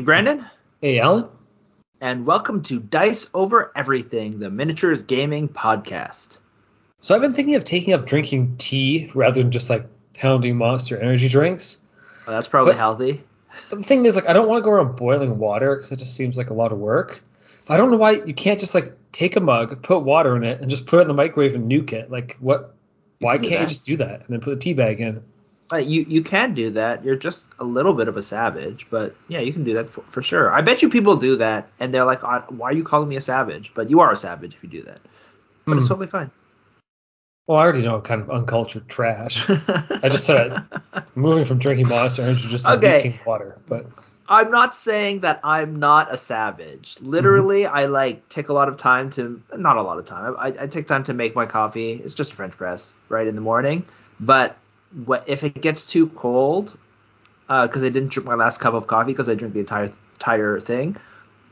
Hey, Brandon. Hey, Alan. And welcome to Dice Over Everything, the miniatures gaming podcast. So I've been thinking of taking up drinking tea rather than just like pounding monster energy drinks. Well, that's probably But- healthy. But the thing is, like, I don't want to go around boiling water because it just seems like a lot of work. I don't know why you can't just like take a mug, put water in it, and just put it in the microwave and nuke it. Like, what? Why can can't you just do that and then put a tea bag in? Uh, you you can do that. You're just a little bit of a savage, but yeah, you can do that for, for sure. I bet you people do that, and they're like, "Uh, "Why are you calling me a savage?" But you are a savage if you do that. But it's Hmm. totally fine. Well, I already know I'm kind of uncultured trash. I just said moving from drinking monster energy just to Okay. nuking water, but I'm not saying that I'm not a savage. Literally, Mm-hmm. I like take a lot of time to not a lot of time. I, I take time to make my coffee. It's just French press right in the morning. But what if it gets too cold? Uh, because I didn't drink my last cup of coffee because I drink the entire entire thing.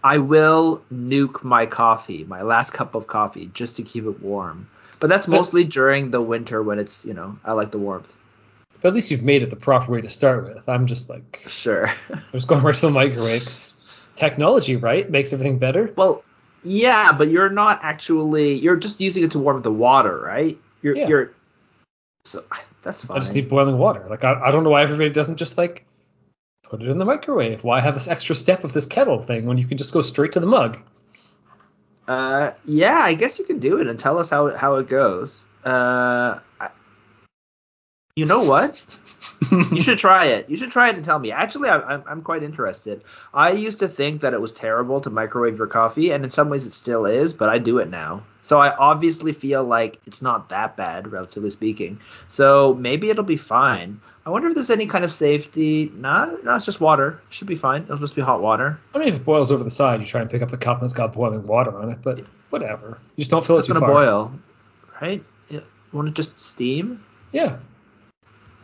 I will nuke my coffee, my last cup of coffee, just to keep it warm. But that's mostly during the winter when it's you know I like the warmth. but at least you've made it the proper way to start with. I'm just like Sure. I'm just going right to the microwave. technology, right, makes everything better. Well, yeah, but you're not actually. You're just using it to warm the water, right? You're. Yeah. You're. So that's fine. I just need boiling water. Like I, I don't know why everybody doesn't just like put it in the microwave. Why have this extra step of this kettle thing when you can just go straight to the mug? Uh, yeah, I guess you can do it and tell us how it, how it goes. Uh, I, you know what? You should try it. You should try it and tell me. Actually, I, I'm I'm quite interested. I used to think that it was terrible to microwave your coffee, and in some ways it still is, but I do it now. So I obviously feel like it's not that bad, relatively speaking. So maybe it'll be fine. I wonder if there's any kind of safety. No, no, it's just water. It Should be fine. It'll just be hot water. I mean, if it boils over the side, you try and pick up the cup and it's got boiling water on it. But whatever. You just don't fill it It's too far. gonna boil, right? Yeah. Want to just steam? Yeah.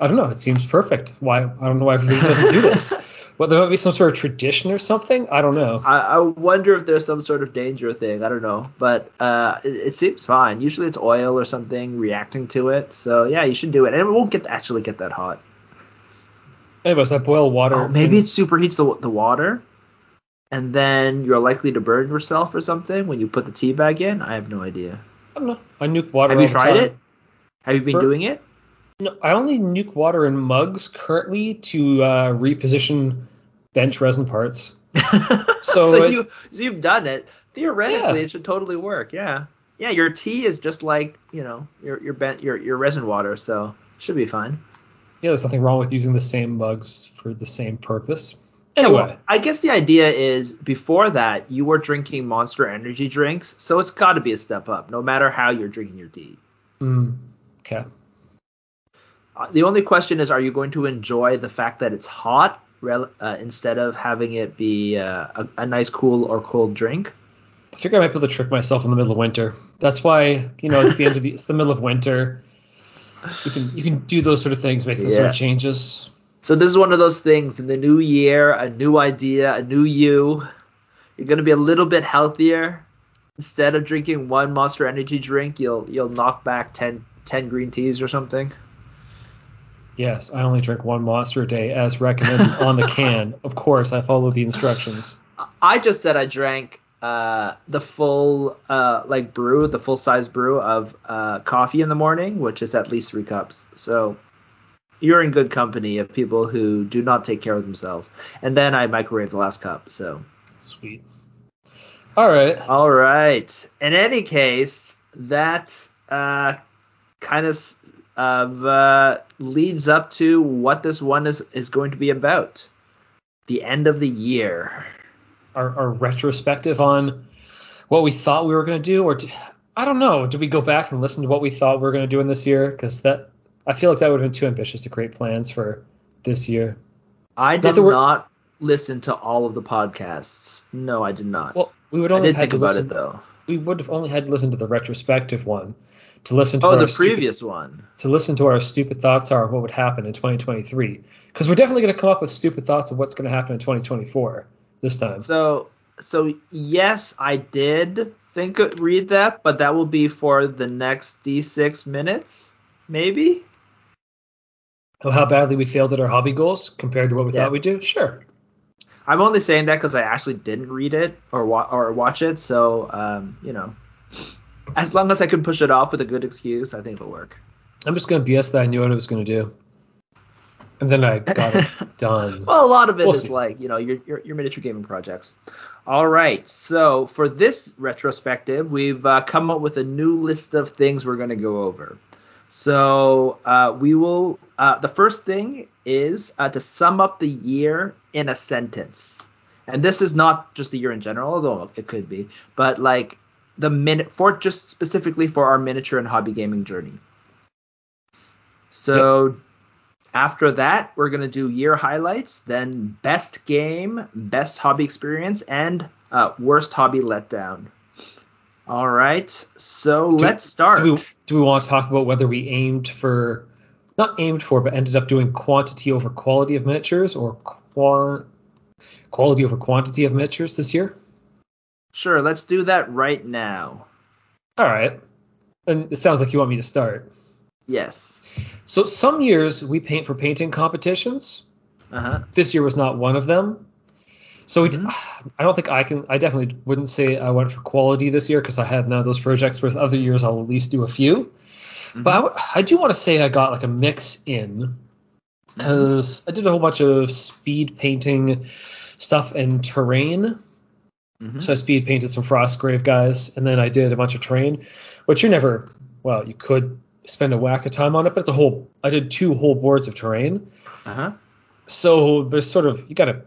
I don't know. It seems perfect. Why? I don't know why everybody doesn't do this. Well, there might be some sort of tradition or something. I don't know. I, I wonder if there's some sort of danger thing. I don't know, but uh, it, it seems fine. Usually it's oil or something reacting to it. So yeah, you should do it, and it won't get actually get that hot. Anyways, that boil water. Oh, maybe thing- it superheats the the water, and then you're likely to burn yourself or something when you put the tea bag in. I have no idea. I don't know. I nuke water. Have you tried time. it? Have you been For- doing it? No, I only nuke water in mugs currently to uh, reposition bench resin parts. So, So it- you so you've done it. Theoretically, Yeah. it should totally work. Yeah. Yeah, your tea is just like you know your your bent your your resin water, so it should be fine. Yeah, there's nothing wrong with using the same mugs for the same purpose. Yeah, Anyway, well, I guess the idea is before that you were drinking Monster Energy drinks, so it's got to be a step up, no matter how you're drinking your tea. mm, okay. Uh, the only question is, are you going to enjoy the fact that it's hot rel- uh, instead of having it be uh, a, a nice cool or cold drink? I figure I might be able to trick myself in the middle of winter. That's why, you know, it's the end of the it's the middle of winter. You can you can do those sort of things, make those sort of changes. So this is one of those things in the new year, a new idea, a new you. You're gonna be a little bit healthier. Instead of drinking one Monster Energy drink, you'll you'll knock back 10, 10 green teas or something. Yes, I only drink one monster a day as recommended on the can. Of course, I follow the instructions. I just said I drank uh, the full uh, like brew, the full size brew of uh, coffee in the morning, which is at least three cups. So you're in good company of people who do not take care of themselves. And then I microwave the last cup. So Sweet. All right. all right. In any case, that uh, kind of of uh, leads up to what this one is is going to be about. The end of the year. Our, our retrospective on what we thought we were going to do, or I don't know. Did we go back and listen to what we thought we were going to do in this year? Because that I feel like that would have been too ambitious to create plans for this year. I Not did we're- not listen to all of the podcasts. No, I did not. Well, we would I only did have had think about listen. it though. We would have only had to listen to the retrospective one to listen to Oh, the our stupid- previous one. to listen to what our stupid thoughts are of what would happen in 2023. Because we're definitely going to come up with stupid thoughts of what's going to happen in 2024 this time. So, so yes, I did think read that, but that will be for the next D6 minutes, maybe. Oh, how badly we failed at our hobby goals compared to what we Yeah. thought we'd do? Sure. I'm only saying that because I actually didn't read it or wa- or watch it. So um, you know, as long as I can push it off with a good excuse, I think it'll work. I'm just gonna BS that I knew what I was gonna do, and then I got it done. Well, a lot of it is We'll see. like you know your, your your miniature gaming projects. All right, so for this retrospective, we've uh, come up with a new list of things we're going to go over. So uh, we will. Uh, the first thing is uh, to sum up the year in a sentence, and this is not just the year in general, although it could be, but like the minute for just specifically for our miniature and hobby gaming journey. So after that, we're going to do year highlights, then best game, best hobby experience, and uh, worst hobby letdown. All right, so let's start. Do we do we want to talk about whether we aimed for not aimed for but ended up doing quantity over quality of miniatures or qua- quality over quantity of miniatures this year? Sure, let's do that right now. All right. And it sounds like you want me to start. Yes. So some years we paint for painting competitions. Uh huh. This year was not one of them. So we, d- Mhm. I don't think I can. I definitely wouldn't say I went for quality this year because I had none of those projects. Whereas other years I'll at least do a few. But I, w- I do want to say I got like a mix in because I did a whole bunch of speed painting stuff and terrain. Mhm. So I speed painted some Frostgrave guys, and then I did a bunch of terrain, which you're never. Well, you could spend a whack of time on it, but it's a whole. I did two whole boards of terrain. Uh huh. So there's sort of you got to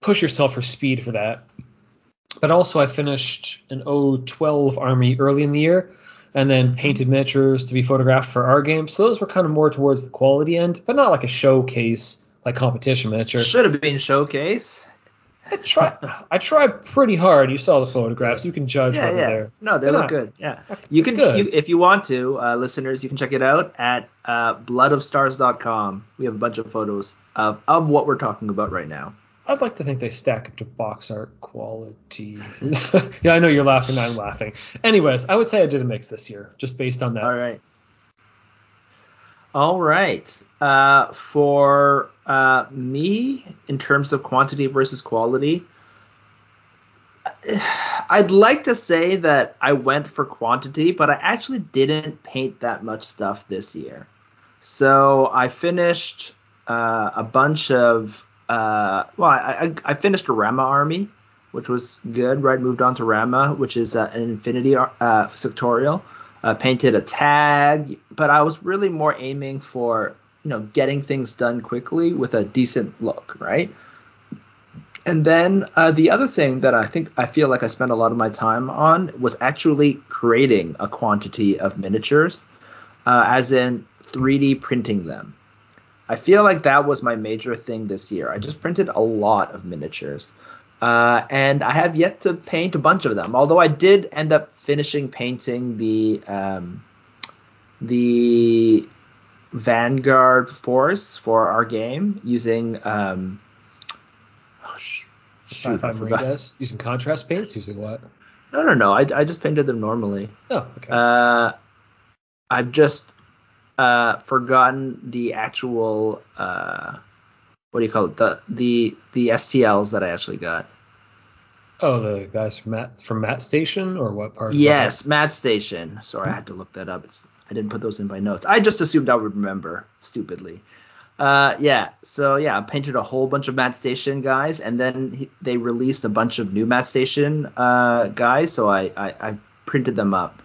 push yourself for speed for that. But also I finished an O12 army early in the year and then painted miniatures to be photographed for our game. So those were kind of more towards the quality end, but not like a showcase like competition miniature. Should have been showcase. I tried I tried pretty hard. You saw the photographs. You can judge Yeah, whether yeah. they're No, they They're look not- good. Yeah. You can, you, if you want to, uh, listeners, you can check it out at uh, bloodofstars.com. We have a bunch of photos of, of what we're talking about right now. I'd like to think they stack up to box art quality. yeah, I know you're laughing. I'm laughing. Anyways, I would say I did a mix this year, just based on that. All right. All right. Uh, for uh, me, in terms of quantity versus quality, I'd like to say that I went for quantity, but I actually didn't paint that much stuff this year. So I finished uh, a bunch of uh, well, I, I, I finished a Ramah army, which was good. Right, moved on to Ramah, which is uh, an Infinity uh, sectorial. Uh, painted a tag, but I was really more aiming for you know getting things done quickly with a decent look, right? And then uh, the other thing that I think I feel like I spent a lot of my time on was actually creating a quantity of miniatures, uh, as in 3D printing them. I feel like that was my major thing this year. I just printed a lot of miniatures. Uh, and I have yet to paint a bunch of them. Although I did end up finishing painting the um, the Vanguard Force for our game using um, oh, sh- shoot, Sci-fi I marine forgot. guys using contrast paints. Using what? No, no, no. I, I just painted them normally. Oh, okay. Uh, I've just uh, forgotten the actual uh, what do you call it? The the the STLs that I actually got. Oh, the guys from Matt from Matt Station or what part? Yes, Mad Station. Sorry, I had to look that up. It's, I didn't put those in my notes. I just assumed I would remember stupidly. Uh, yeah. So yeah, I painted a whole bunch of Mad Station guys, and then he, they released a bunch of new Mad Station uh, guys. So I, I I printed them up,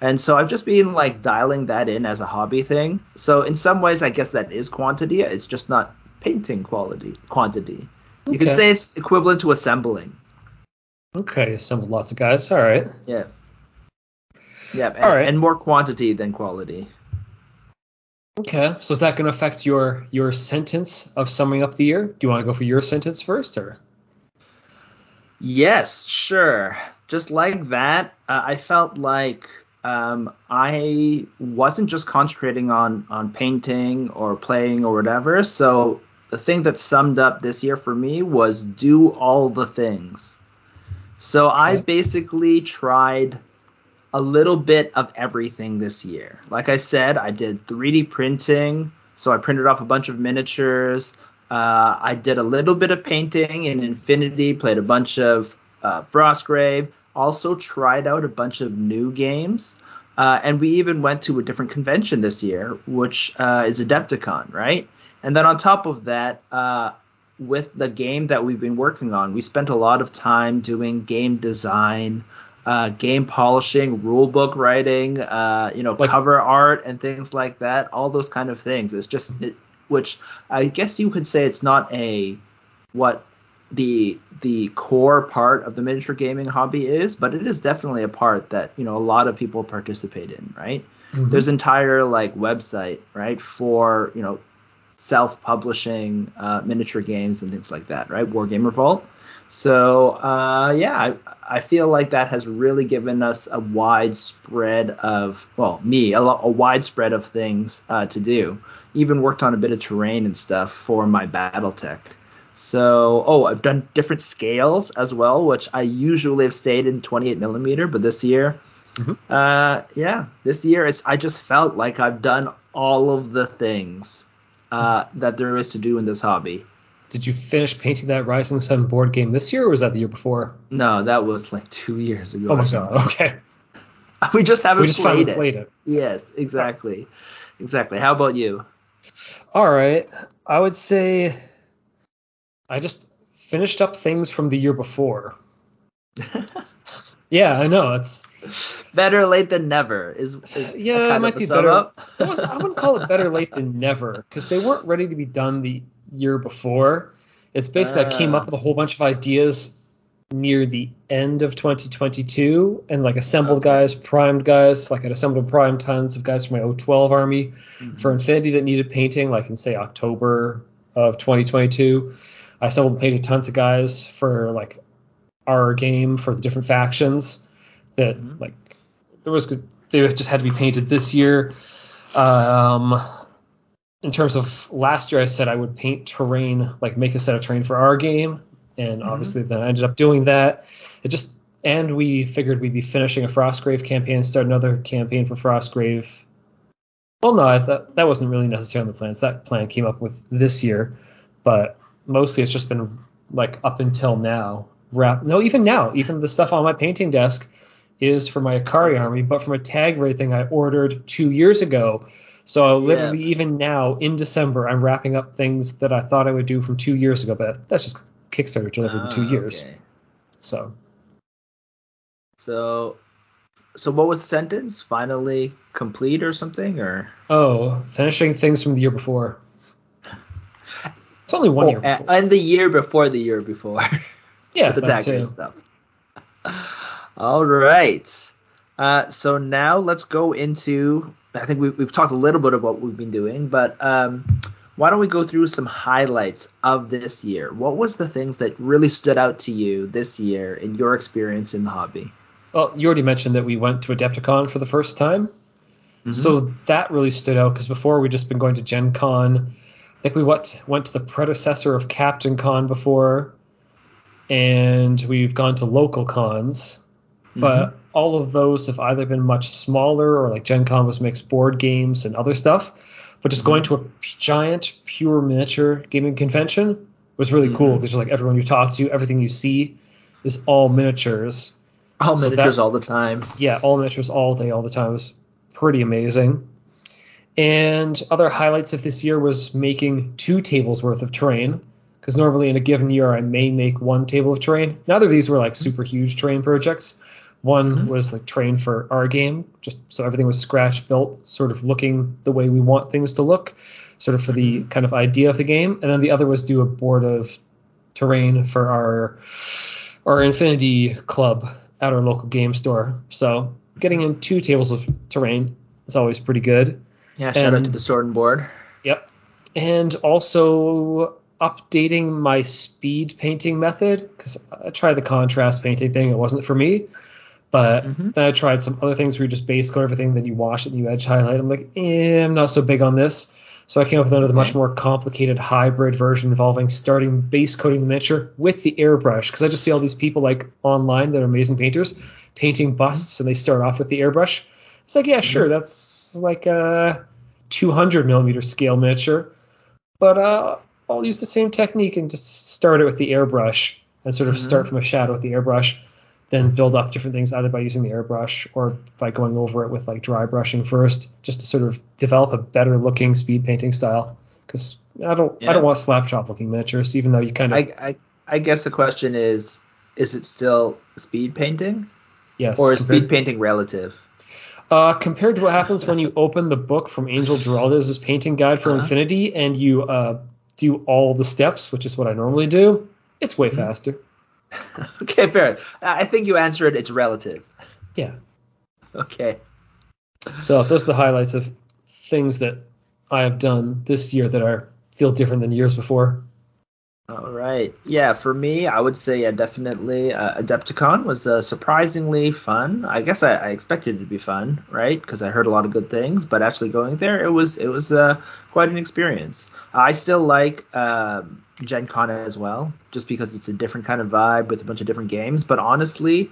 and so I've just been like dialing that in as a hobby thing. So in some ways, I guess that is quantity. It's just not painting quality quantity. You could say it's equivalent to assembling. Okay, assembled lots of guys. All right. Yeah. Yeah, and, All right. and more quantity than quality. Okay. So is that going to affect your your sentence of summing up the year? Do you want to go for your sentence first, or? Yes, sure. Just like that, uh, I felt like um, I wasn't just concentrating on on painting or playing or whatever. So the thing that summed up this year for me was do all the things. So I basically tried a little bit of everything this year. Like I said, I did 3D printing, so I printed off a bunch of miniatures. Uh, I did a little bit of painting in Infinity, played a bunch of uh, Frostgrave, also tried out a bunch of new games. Uh, and we even went to a different convention this year, which uh, is Adepticon, right? And then on top of that, uh, with the game that we've been working on, we spent a lot of time doing game design, uh, game polishing, rule book writing, uh, you know, Like- cover art and things like that. All those kind of things. It's just, it, which I guess you could say it's not a what the the core part of the miniature gaming hobby is, but it is definitely a part that you know a lot of people participate in, right? Mhm. There's entire like website, right, for you know self-publishing uh, miniature games and things like that, right? Wargamer Vault. So uh, yeah, I, I feel like that has really given us a wide spread of well, me a, a wide spread of things uh, to do. Even worked on a bit of terrain and stuff for my BattleTech. So oh, I've done different scales as well, which I usually have stayed in 28 millimeter, but this year, Mhm. uh, yeah, this year it's I just felt like I've done all of the things uh, that there is to do in this hobby. Did you finish painting that Rising Sun board game this year, or was that the year before? No, that was like two years ago. Oh my god. Okay. We just haven't we just played it. played it. Yes, exactly, exactly. How about you? All right. I would say I just finished up things from the year before. Yeah, I know. It's Better late than never is, is yeah, it might be better. was, I wouldn't call it better late than never because they weren't ready to be done the year before. It's basically I came Ah. up with a whole bunch of ideas near the end of 2022 and like assembled Okay. guys, primed guys. Like I'd assembled prime tons of guys for my O12 army for Infinity that needed painting, like in say October of 2022. I assembled and painted tons of guys for like our game for the different factions that Mhm. like there was they just had to be painted this year. Um, in terms of last year, I said I would paint terrain, like make a set of terrain for our game, and Mhm. obviously then I ended up doing that. It just and we figured we'd be finishing a Frostgrave campaign and start another campaign for Frostgrave. Well, no, I thought that wasn't really necessary on the plans. That plan came up with this year, but mostly it's just been like up until now. Wrap, no, even now, even the stuff on my painting desk is for my Akari army, but from a tag raid thing I ordered two years ago. So literally, even now in December, I'm wrapping up things that I thought I would do from two years ago, but that's just Kickstarter delivered in two Ah, years. okay. So So, so what was the sentence? Finally complete or something? Or oh, finishing things from the year before. It's only one Oh, year before. and the year before the year before. yeah, the tag raid stuff. All right. Uh, so now let's go into. I think we, we've talked a little bit about what we've been doing, but um, why don't we go through some highlights of this year? What was the things that really stood out to you this year in your experience in the hobby? Well, you already mentioned that we went to Adepticon for the first time. Mm-hmm. So that really stood out because before we'd just been going to Gen Con. I think we went, went to the predecessor of Captain Con before, and we've gone to local cons. But all of those have either been much smaller or like Gen Con was mixed board games and other stuff. But just going to a giant, pure miniature gaming convention was really cool Mhm. because like everyone you talk to, everything you see is all miniatures all so miniatures that- all the time. yeah, all miniatures all day, all the time. It was pretty amazing. And other highlights of this year was making two tables worth of terrain. Because normally in a given year I may make one table of terrain. Neither of these were like super huge terrain projects. One Mhm. was like terrain for our game, just so everything was scratch built, sort of looking the way we want things to look, sort of for the kind of idea of the game. And then the other was do a board of terrain for our our Infinity Club at our local game store. So getting in two tables of terrain is always pretty good. Yeah, shout out to the sword and board. Yep. And also updating my speed painting method because I tried the contrast painting thing. It wasn't for me. But Mhm. then I tried some other things where you just base coat everything, then you wash it and you edge highlight. I'm like, eh, I'm not so big on this. So I came up with another much more complicated hybrid version involving starting base coating the miniature with the airbrush. Because I just see all these people like online that are amazing painters painting busts and they start off with the airbrush. It's like, yeah, sure, that's like a 200 millimeter scale miniature. But uh, I'll use the same technique and just start it with the airbrush and sort of Mhm. start from a shadow with the airbrush, then build up different things either by using the airbrush or by going over it with like dry brushing first, just to sort of develop a better looking speed painting style. Because I don't Yeah. I don't want slap chop looking miniatures, even though you kind of I, I I guess the question is, is it still speed painting yes or is compared- speed painting relative? Uh, compared to what happens when you open the book from Angel Giraldez' painting guide for Uh-huh. Infinity and you uh, do all the steps, which is what I normally do, it's way Mhm. faster. okay, fair. I think you answered it's relative. Yeah. Okay. So those are the highlights of things that I have done this year that are feel different than years before. All right. Yeah, for me, I would say yeah, definitely uh, Adepticon was uh, surprisingly fun. I guess I, I expected it to be fun, right? Because I heard a lot of good things, but actually going there, it was it was uh, quite an experience. I still like um, Gen Con as well, just because it's a different kind of vibe with a bunch of different games. But honestly,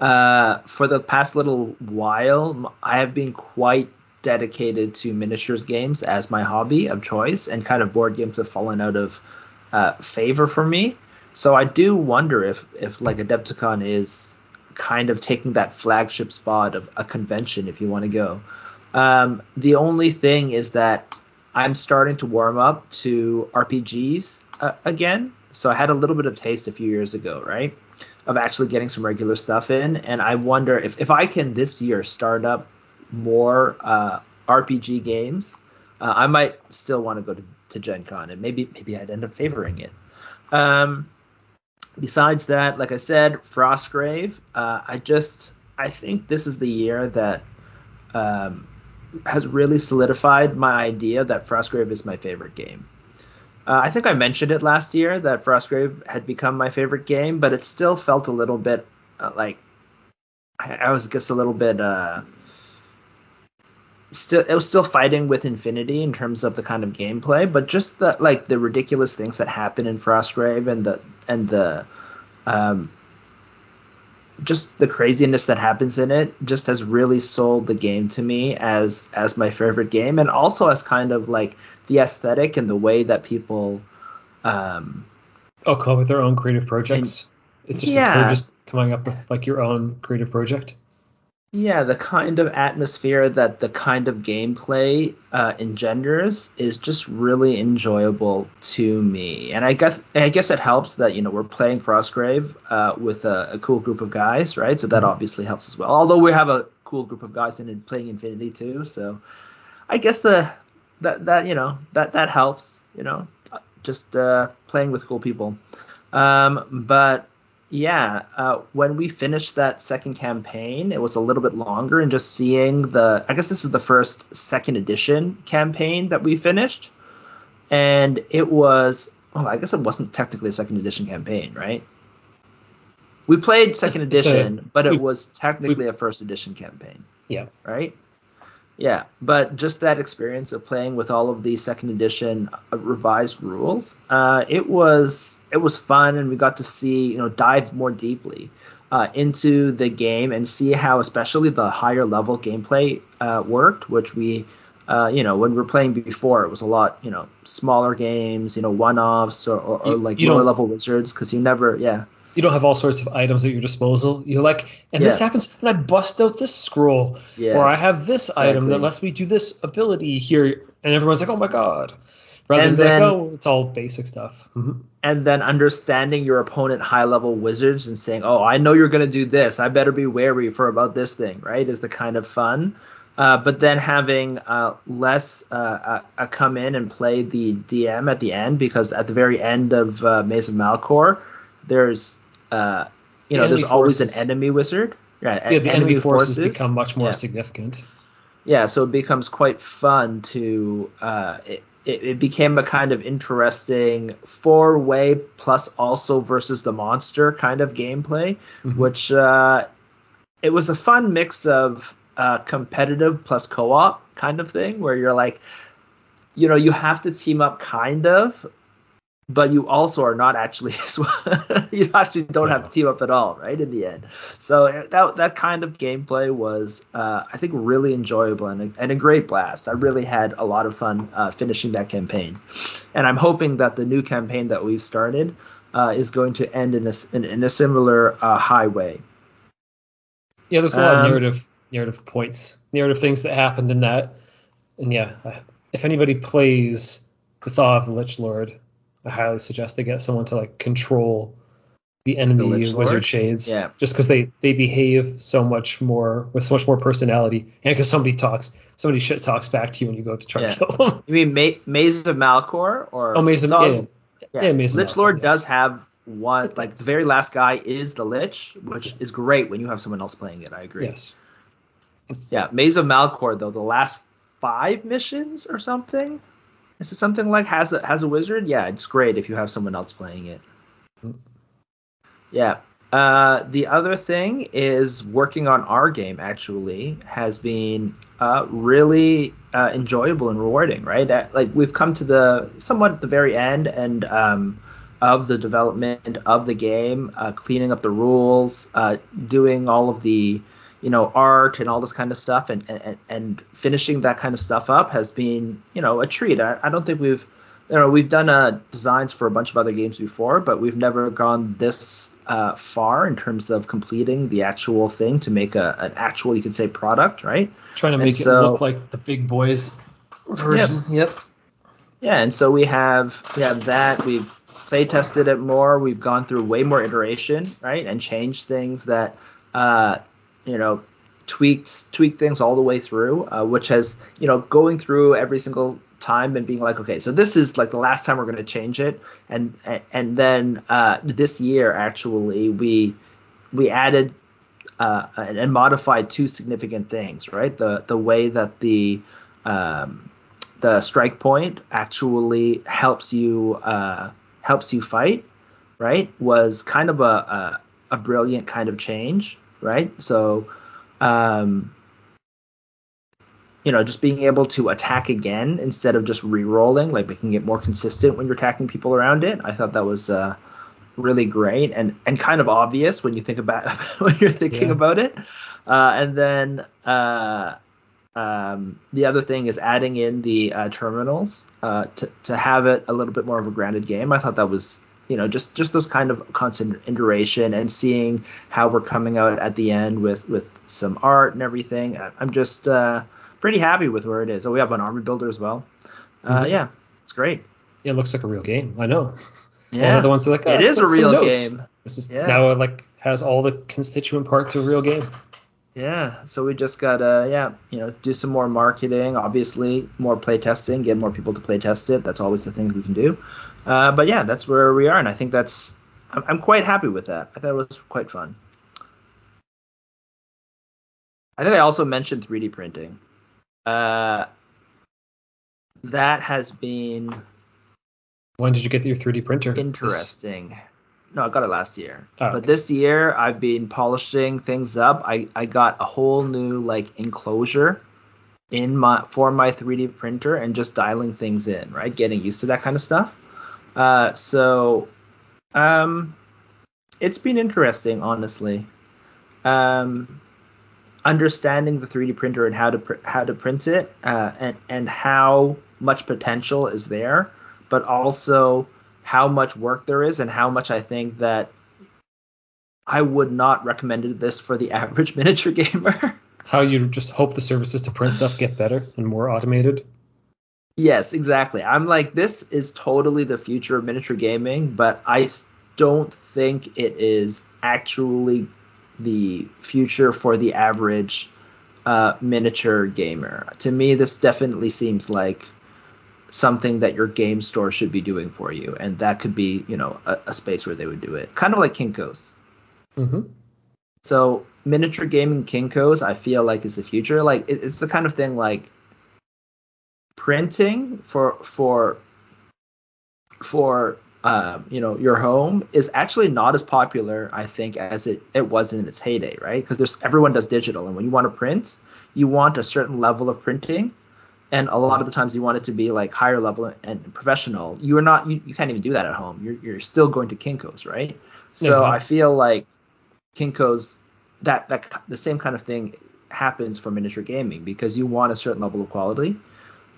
uh, for the past little while, I have been quite dedicated to miniatures games as my hobby of choice, and kind of board games have fallen out of uh, favor for me. So I do wonder if if like Adepticon is kind of taking that flagship spot of a convention if you want to go. Um, the only thing is that I'm starting to warm up to RPGs uh, again. So I had a little bit of taste a few years ago, right? Of actually getting some regular stuff in, and I wonder if if I can this year start up more uh, RPG games, uh, I might still want to go to, to Gen Con, and maybe maybe I'd end up favoring it. Um, besides that, like I said, Frostgrave. Uh, I just I think this is the year that um, has really solidified my idea that Frostgrave is my favorite game. Uh, I think I mentioned it last year that Frostgrave had become my favorite game, but it still felt a little bit uh, like I, I was just a little bit uh, still it was still fighting with Infinity in terms of the kind of gameplay, but just the like the ridiculous things that happen in Frostgrave and the and the um just the craziness that happens in it just has really sold the game to me as as my favorite game and also as kind of like the aesthetic and the way that people um Oh, come up with their own creative projects. it's just yeah. you're just coming up with like your own creative project. Yeah, the kind of atmosphere that the kind of gameplay uh, engenders is just really enjoyable to me, and I guess I guess it helps that you know we're playing Frostgrave uh, with a, a cool group of guys, right? So that Mhm. obviously helps as well. Although we have a cool group of guys in playing Infinity too, so I guess the that that you know that that helps, you know, just uh, playing with cool people. Um, but yeah, uh, when we finished that second campaign, it was a little bit longer, and just seeing the, I guess this is the first second edition campaign that we finished, and it was, oh, I guess it wasn't technically a second edition campaign, right? We played second It's- it's a- edition, but we- it was technically a first edition campaign Yeah. right? Yeah, but just that experience of playing with all of the second edition uh, revised rules, uh, it was it was fun, and we got to see you know dive more deeply uh, into the game and see how especially the higher level gameplay uh, worked, which we. Uh, you know, when we were playing before, it was a lot, you know, smaller games, you know, one-offs or, or, or like you lower level wizards, because you never, yeah, You don't have all sorts of items at your disposal. You're like, and this happens, and I bust out this scroll, yes, or I have this item that exactly. lets me do this ability here, and everyone's like, oh my god. Rather And then- like, oh, it's all basic stuff. Mhm. and then understanding your opponent high level wizards and saying, "Oh, I know you're going to do this. I better be wary for about this thing." Right? Is the kind of fun. Uh, but then having uh, less uh, uh, uh, come in and play the DM at the end because at the very end of uh, Maze of Malcor, there's uh, you The know there's always forces. an enemy wizard. Yeah, Yeah, the enemy, forces, forces become much more Yeah. significant. yeah so it becomes quite fun to uh, it, it, it became a kind of interesting four way plus also versus the monster kind of gameplay Mhm. which uh, it was a fun mix of uh, competitive plus co-op kind of thing where you're like you know you have to team up kind of but you also are not actually you actually don't have to team up at all right in the end. So uh, that that kind of gameplay was uh, i think really enjoyable and a, and a great blast. I really had a lot of fun uh, finishing that campaign. And I'm hoping that the new campaign that we've started uh, is going to end in a in, in a similar uh, highway. Yeah, there's a lot um, of narrative narrative points, narrative things that happened in that, and yeah, if anybody plays the Thaw of the Lich Lord, I highly suggest they get someone to like control the enemy the wizard shades. Yeah. Just because they they behave so much more with so much more personality, and because somebody talks, somebody shit talks back to you when you go to try yeah. to kill them. You mean Ma- Maze of Malcor or? Oh, Maze of no, yeah, yeah. yeah Maze Lich Malcor, Lord yes. does have one like the very last guy is the Lich, which is great when you have someone else playing it. I agree. Yes. Yeah, Maze of Malcor though the last five missions or something. Is it something like has a has a wizard? Yeah, it's great if you have someone else playing it. Mm. Yeah. Uh, the other thing is working on our game actually has been uh, really uh, enjoyable and rewarding, right? like we've come to the somewhat the very end and um, of the development of the game, uh, cleaning up the rules, uh, doing all of the you know art and all this kind of stuff, and and, and finishing that kind of stuff up has been you know a treat. I, I don't think we've you know we've done uh, designs for a bunch of other games before, but we've never gone this uh, far in terms of completing the actual thing to make a, an actual you could say product, right? Trying to make so, it look like the big boys version. Yep. yep. Yeah, and so we have we have that. We've play tested it more. We've gone through way more iteration, right, and changed things that uh, you know tweaked tweaked things all the way through, uh, which has you know going through every single time and being like, okay, so this is like the last time we're going to change it, and and then uh, this year actually we we added uh, and modified two significant things, right? The the way that the um, the strike point actually helps you uh, helps you fight, right? Was kind of a a, a brilliant kind of change, right? So um, you know, just being able to attack again instead of just re-rolling, like we can get more consistent when you're attacking people around it. I thought that was uh, really great and and kind of obvious when you think about when you're thinking yeah. about it. Uh, and then uh, um, the other thing is adding in the uh, terminals uh, to to have it a little bit more of a grounded game. I thought that was you know just just those kind of constant iteration and seeing how we're coming out at the end with with some art and everything. I'm just uh, pretty happy with where it is. Oh, we have an army builder as well. Uh, mm-hmm. Yeah, it's great. Yeah, it looks like a real game. I know. Yeah, one of the ones that like it is a real game. This is yeah. now like has all the constituent parts of a real game. Yeah, so we just gotta yeah, you know, do some more marketing, obviously more play testing, get more people to play test it. That's always the thing we can do. Uh, but yeah, that's where we are, and I think that's I'm, I'm quite happy with that. I thought it was quite fun. I think I also mentioned 3D printing. Uh, that has been. When did you get your 3D printer? Interesting. This... No, I got it last year. Oh, but okay. this year I've been polishing things up. I, I got a whole new like enclosure in my for my 3D printer and just dialing things in, right? Getting used to that kind of stuff. Uh, so um, it's been interesting, honestly. Um, understanding the 3D printer and how to pr- how to print it uh, and and how much potential is there, but also how much work there is and how much I think that I would not recommend this for the average miniature gamer. how you just hope the services to print stuff get better and more automated. Yes, exactly. I'm like this is totally the future of miniature gaming, but I don't think it is actually the future for the average uh, miniature gamer. To me, this definitely seems like something that your game store should be doing for you, and that could be, you know, a, a space where they would do it, kind of like Kinko's. Mm-hmm. So miniature gaming Kinko's, I feel like is the future. Like it, it's the kind of thing like printing for for for um, you know your home is actually not as popular I think as it, it was in its heyday right? Because there's everyone does digital and when you want to print you want a certain level of printing and a lot of the times you want it to be like higher level and professional. You are not you, you can't even do that at home. You're, you're still going to Kinko's right? So mm-hmm. I feel like Kinko's that that the same kind of thing happens for miniature gaming because you want a certain level of quality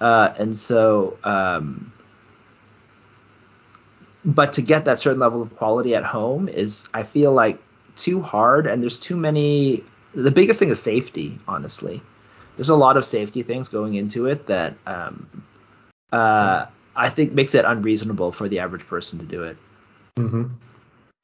uh, and so um, but to get that certain level of quality at home is I feel like too hard and there's too many the biggest thing is safety, honestly. There's a lot of safety things going into it that um, uh, I think makes it unreasonable for the average person to do it. Mm-hmm.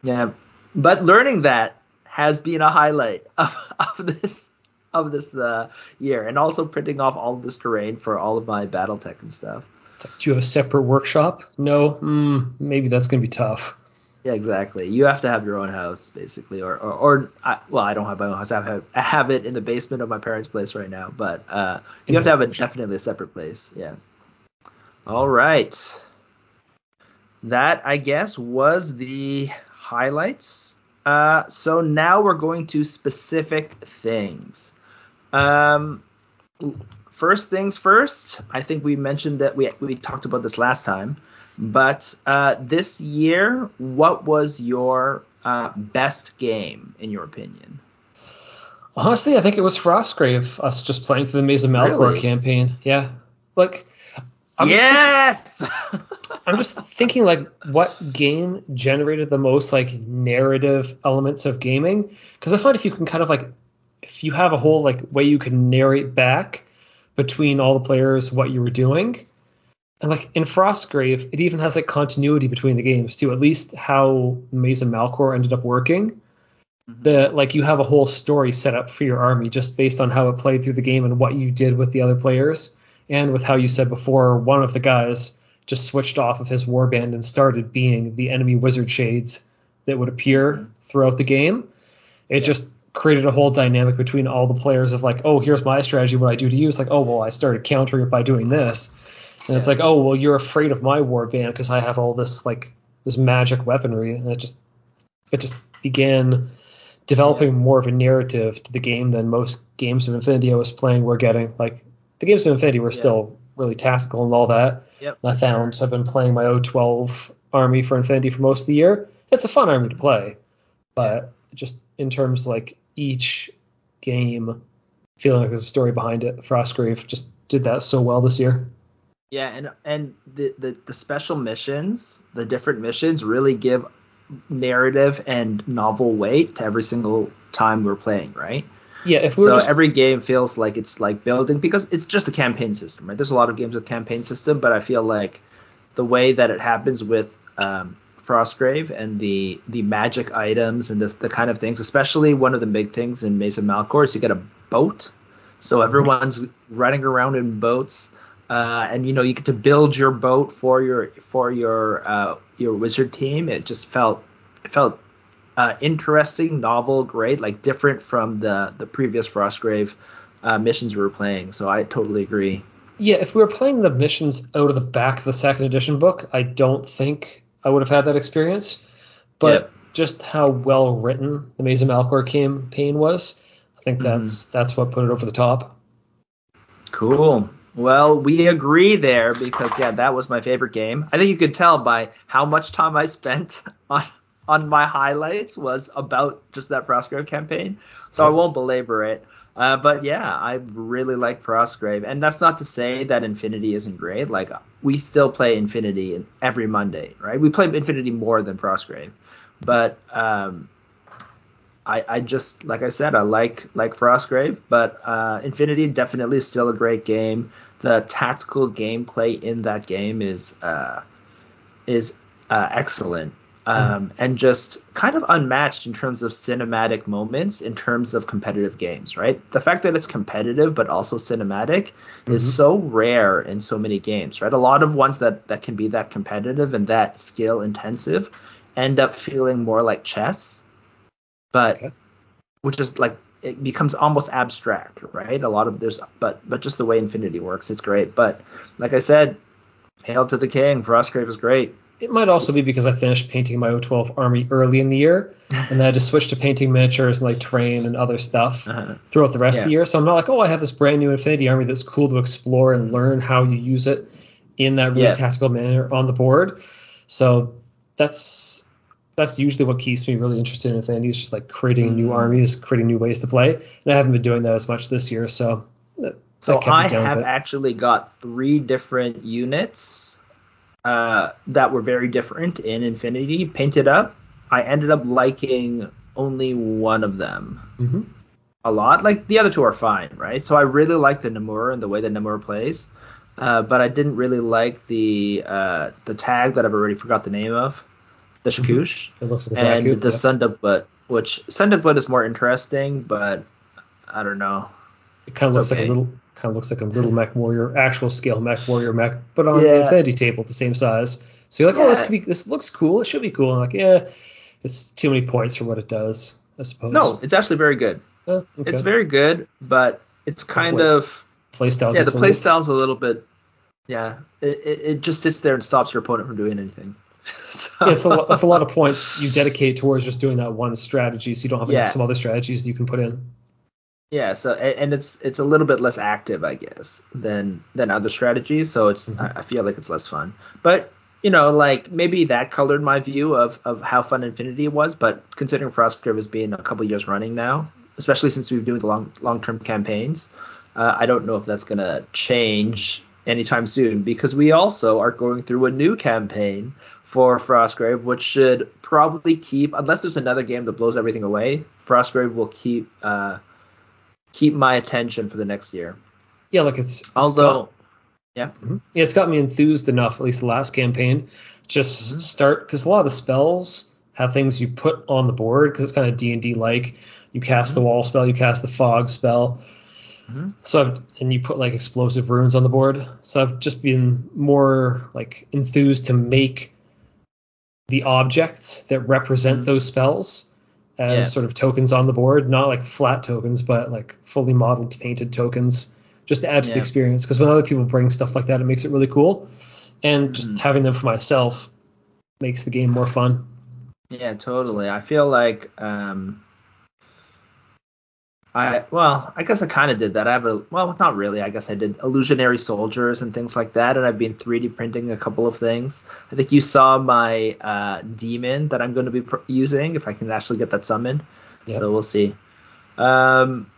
Yeah, but learning that has been a highlight of, of this of this uh, year, and also printing off all of this terrain for all of my BattleTech and stuff. Do you have a separate workshop? No, mm, maybe that's gonna be tough. Yeah, exactly. You have to have your own house, basically, or or, or I, well, I don't have my own house. I have, I have it in the basement of my parents' place right now, but uh, you have to have a definitely a separate place. Yeah. All right. That I guess was the highlights. Uh, so now we're going to specific things. Um, first things first. I think we mentioned that we we talked about this last time. But uh, this year, what was your uh, best game in your opinion? Honestly, I think it was Frostgrave. Us just playing through the Maze of Really? campaign. Yeah, like I'm yes. Just I'm just thinking like what game generated the most like narrative elements of gaming? Because I find if you can kind of like if you have a whole like way you can narrate back between all the players what you were doing. And like in Frostgrave, it even has like continuity between the games too. At least how Maze of Malcor ended up working. Mm-hmm. The like you have a whole story set up for your army just based on how it played through the game and what you did with the other players, and with how you said before one of the guys just switched off of his warband and started being the enemy wizard shades that would appear mm-hmm. throughout the game. It just created a whole dynamic between all the players of like, oh, here's my strategy, what I do to you. It's like, oh, well, I started countering it by doing this. And it's like, oh, well, you're afraid of my warband because I have all this like this magic weaponry, and it just it just began developing more of a narrative to the game than most games of Infinity I was playing were getting. Like the games of Infinity were Yeah. still really tactical and all that. Yep. And I found so I've been playing my O12 army for Infinity for most of the year. It's a fun army to play, but just in terms like each game feeling like there's a story behind it, Frostgrave just did that so well this year. Yeah, and and the, the the special missions, the different missions, really give narrative and novel weight to every single time we're playing, right? Yeah, if we were So just every game feels like it's like building because it's just a campaign system, right? There's a lot of games with campaign system, but I feel like the way that it happens with um, Frostgrave and the the magic items and this the kind of things, especially one of the big things in Maze of Malcor is you get a boat, so everyone's running around in boats, uh, and you know you get to build your boat for your for your uh, your wizard team. It just felt it felt uh, interesting, novel, great, like different from the the previous Frostgrave uh, missions we were playing. So I totally agree. Yeah, if we were playing the missions out of the back of the second edition book, I don't think I would have had that experience. But Yep. just how well written the Maze of Malcor campaign was, I think mm-hmm. that's that's what put it over the top. Cool. Well, we agree there because yeah, that was my favorite game. I think you could tell by how much time I spent on on my highlights was about just that Frostgrave campaign. So I won't belabor it. Uh, but yeah, I really like Frostgrave, and that's not to say that Infinity isn't great. Like we still play Infinity every Monday, right? We play Infinity more than Frostgrave, but um, I, I just like I said, I like like Frostgrave, but uh, Infinity definitely is still a great game. The tactical gameplay in that game is uh, is uh, excellent. Um, and just kind of unmatched in terms of cinematic moments in terms of competitive games, right? The fact that it's competitive but also cinematic is so rare in so many games, right? A lot of ones that that can be that competitive and that skill intensive end up feeling more like chess, but Okay. which is like it becomes almost abstract, right? A lot of there's but but just the way Infinity works, it's great. But like I said, Hail to the King, Frostgrave is great. It might also be because I finished painting my O12 army early in the year, and then I just switched to painting miniatures and like terrain and other stuff Uh-huh. throughout the rest of the year. So I'm not like, oh, I have this brand new Infinity army that's cool to explore and learn how you use it in that really Yeah. tactical manner on the board. So that's that's usually what keeps me really interested in Infinity is just like creating new Mhm. armies, creating new ways to play. And I haven't been doing that as much this year, so that- So that I have actually got three different units uh, that were very different in Infinity painted up. I ended up liking only one of them Mm-hmm. a lot. Like the other two are fine, right? So I really like the Namur and the way that Namur plays, uh, but I didn't really like the uh, the tag that I've already forgot the name of, the Shakush, It looks like and Zaku, the yeah. Sundabut, which Sundabut is more interesting, but I don't know. It kind of It's looks like a little, kind of looks like a little MechWarrior, actual scale MechWarrior mech, but on the Yeah. Infinity table, the same size. So you're like, oh, this could be, this looks cool. It should be cool. I'm like, yeah, it's too many points for what it does, I suppose. No, it's actually very good. Oh, okay. It's very good, but it's kind Play- of playstyle. yeah. The a play little- style's a little bit yeah. It, it, it just sits there and stops your opponent from doing anything. so, Yeah, it's a lot, that's a lot of points you dedicate towards just doing that one strategy, so you don't have any- Yeah. some other strategies you can put in. Yeah, so and it's it's a little bit less active, I guess, than than other strategies. So it's Mhm. I I feel like it's less fun. But you know, like maybe that colored my view of of how fun Infinity was. But considering Frostgrave has been a couple years running now, especially since we've been doing the long long term campaigns, uh, I don't know if that's gonna change anytime soon because we also are going through a new campaign for Frostgrave, which should probably keep unless there's another game that blows everything away. Frostgrave will keep. Uh, keep my attention for the next year. Yeah, like it's, it's Although, got, Mhm. yeah, it's got me enthused enough, at least the last campaign, just Mhm. start because a lot of the spells have things you put on the board because it's kind of D and D like. You cast the wall spell, you cast the fog spell. Mhm. So I've, and you put like explosive runes on the board. So I've just been more like enthused to make the objects that represent Mhm. those spells as Yeah. sort of tokens on the board, not like flat tokens, but like fully modeled painted tokens, just to add to Yeah. the experience. Because when other people bring stuff like that, it makes it really cool, and just Mhm. having them for myself makes the game more fun. yeah, totally. I feel like um, I well, I guess I kind of did that. I have a well, not really. I guess I did illusionary soldiers and things like that, and I've been 3D printing a couple of things. I think you saw my uh, demon that I'm going to be pr- using if I can actually get that summoned. Yeah. So we'll see. Um,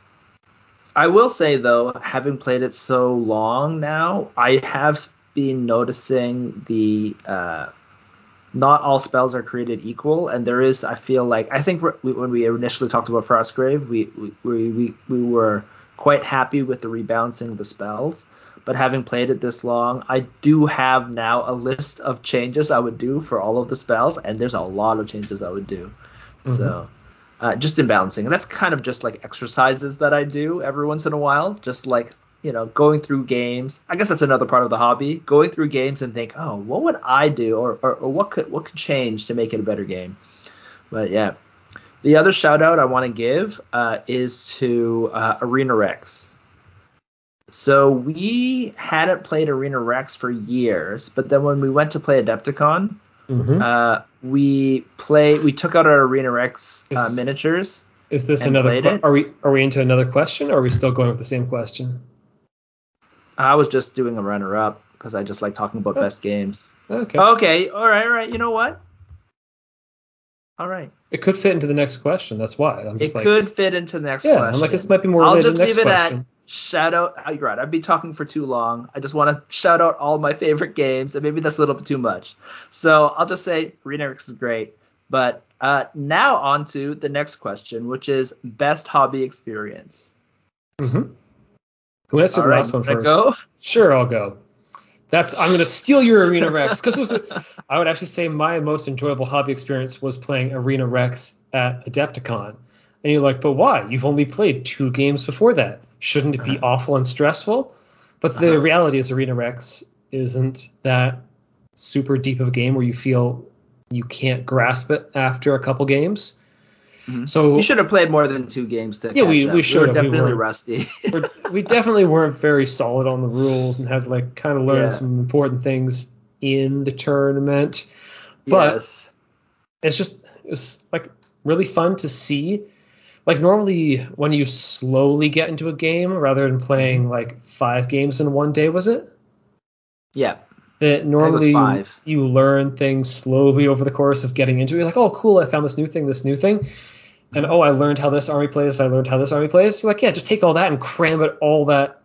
I will say though, having played it so long now, I have been noticing the uh, not all spells are created equal, and there is. I feel like I think we, when we initially talked about Frostgrave, we we, we we we were quite happy with the rebalancing of the spells. But having played it this long, I do have now a list of changes I would do for all of the spells, and there's a lot of changes I would do. So uh, just in balancing, and that's kind of just like exercises that I do every once in a while, just like you know going through games. I guess that's another part of the hobby, going through games and think, oh, what would I do, or, or, or what could what could change to make it a better game. But yeah, the other shout out I want to give uh, is to uh, Arena Rex. So we hadn't played Arena Rex for years, but then when we went to play Adepticon, hmm uh, we play we took out our Arena Rex uh, Is- miniatures. Is this another? it. Are we are we into another question, or are we still going with the same question? I was just doing a runner up because I just like talking about Oh. best games. Okay. Okay, all right, all right. You know what? All right. It could fit into the next question. That's why I'm It just like, could fit into the next yeah, question. I'm like this might be more I'll just leave it question. at shout out. uh, You're right. I'd be talking for too long. I just want to shout out all my favorite games, and maybe that's a little bit too much. So I'll just say Rex is great. But uh, now on to the next question, which is best hobby experience. Mm-hmm. Who answered All the right, last one first? Go? Sure, I'll go. That's I'm gonna steal your Arena Rex because I would actually say my most enjoyable hobby experience was playing Arena Rex at Adepticon. And you're like, but why? You've only played two games before that. Shouldn't it be Uh-huh. awful and stressful? But the Uh-huh. reality is Arena Rex isn't that super deep of a game where you feel you can't grasp it after a couple games. Mhm. So You should have played more than two games to Yeah, we- up. we should. We definitely weren't- rusty. we're, definitely weren't very solid on the rules and had to like kind of learn Yeah. some important things in the tournament. But yes. it's just it's like really fun to see. Like normally when you slowly get into a game rather than playing like five games in one day, was it? Yeah. That normally you learn things slowly over the course of getting into it. You're like, oh cool, I found this new thing, this new thing. And oh, I learned how this army plays, I learned how this army plays. Like, yeah, just take all that and cram it all that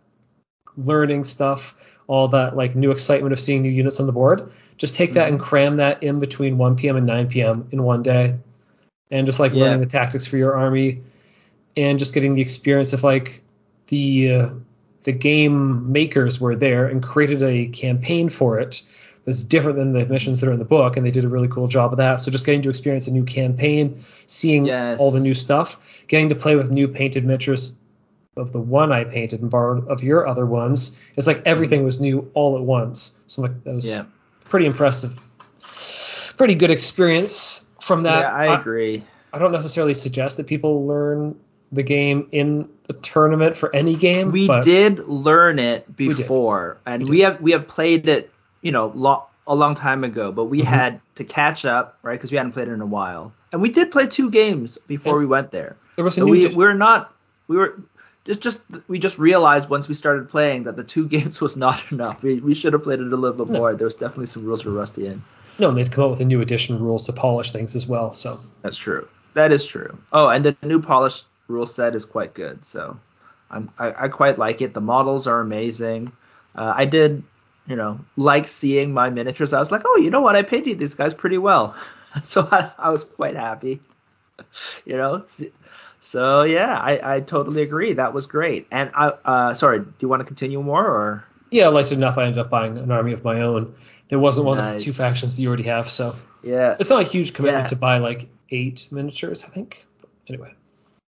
learning stuff all that like new excitement of seeing new units on the board. Just take that and cram that in between 1 p.m. and 9 p.m. in one day, and just like Yeah. learning the tactics for your army, and just getting the experience of like the uh, the game makers were there and created a campaign for it that's different than the missions that are in the book, and they did a really cool job of that. So just getting to experience a new campaign, seeing Yes. all the new stuff, getting to play with new painted miniatures of the one I painted and borrowed of your other ones. It's like everything was new all at once. So like that was Yeah. pretty impressive. Pretty good experience from that. yeah, I agree. I don't necessarily suggest that people learn the game in a tournament for any game. We did learn it before, and We we, have we have played it, you know, lo- a long time ago. But we Mhm. had to catch up, right? Because we hadn't played it in a while, and we did play two games before Yeah. we went there. There was So we di- we're not we were just just we just realized once we started playing that the two games was not enough. We we should have played it a little bit No. more. There was definitely some rules were rusty in. no, and they've come up with a new edition rules to polish things as well. So That's true. That is true. Oh, and the new polished rule set is quite good. So I'm, I, I quite like it. The models are amazing. Uh, I did, you know, like seeing my miniatures. I was like, oh, you know what? I painted these guys pretty well. So I, I was quite happy. You know. So yeah, I, I totally agree. That was great. And I, uh, sorry, do you want to continue more or? yeah, like enough, I ended up buying an army of my own. There wasn't one of the two factions that you already have, so Yeah. it's not a huge commitment Yeah. to buy like eight miniatures. I think. Anyway,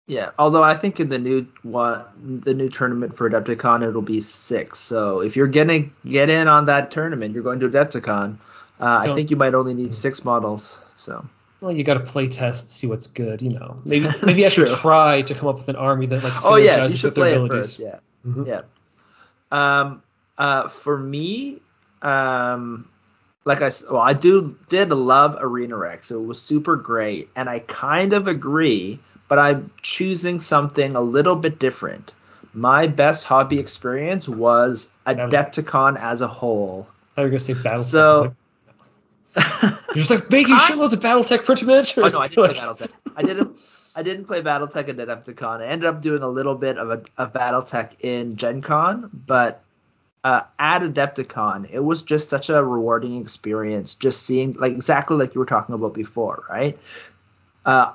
Yeah, although I think in the new one, the new tournament for Adepticon, it'll be six. So if you're gonna get in on that tournament, you're going to Adepticon. Uh, I think you might only need six models. So well, you got to play test, see what's good. You know, maybe maybe I should true. try to come up with an army that like oh yeah, you should with play it abilities. first. Yeah, Mhm. yeah. Um, uh, for me, um, like I well, I do did love Arena Rex. It was super great, and I kind of agree, but I'm choosing something a little bit different. My best hobby experience was Adepticon as a whole. I were gonna say battle. So- You're just like making I- shitloads of BattleTech printed miniatures. Oh no, I didn't play BattleTech. I didn't. I didn't play BattleTech at Adepticon. I ended up doing a little bit of a of BattleTech in Gen Con, but uh, at Adepticon, it was just such a rewarding experience. Just seeing, like exactly like you were talking about before, right? Uh,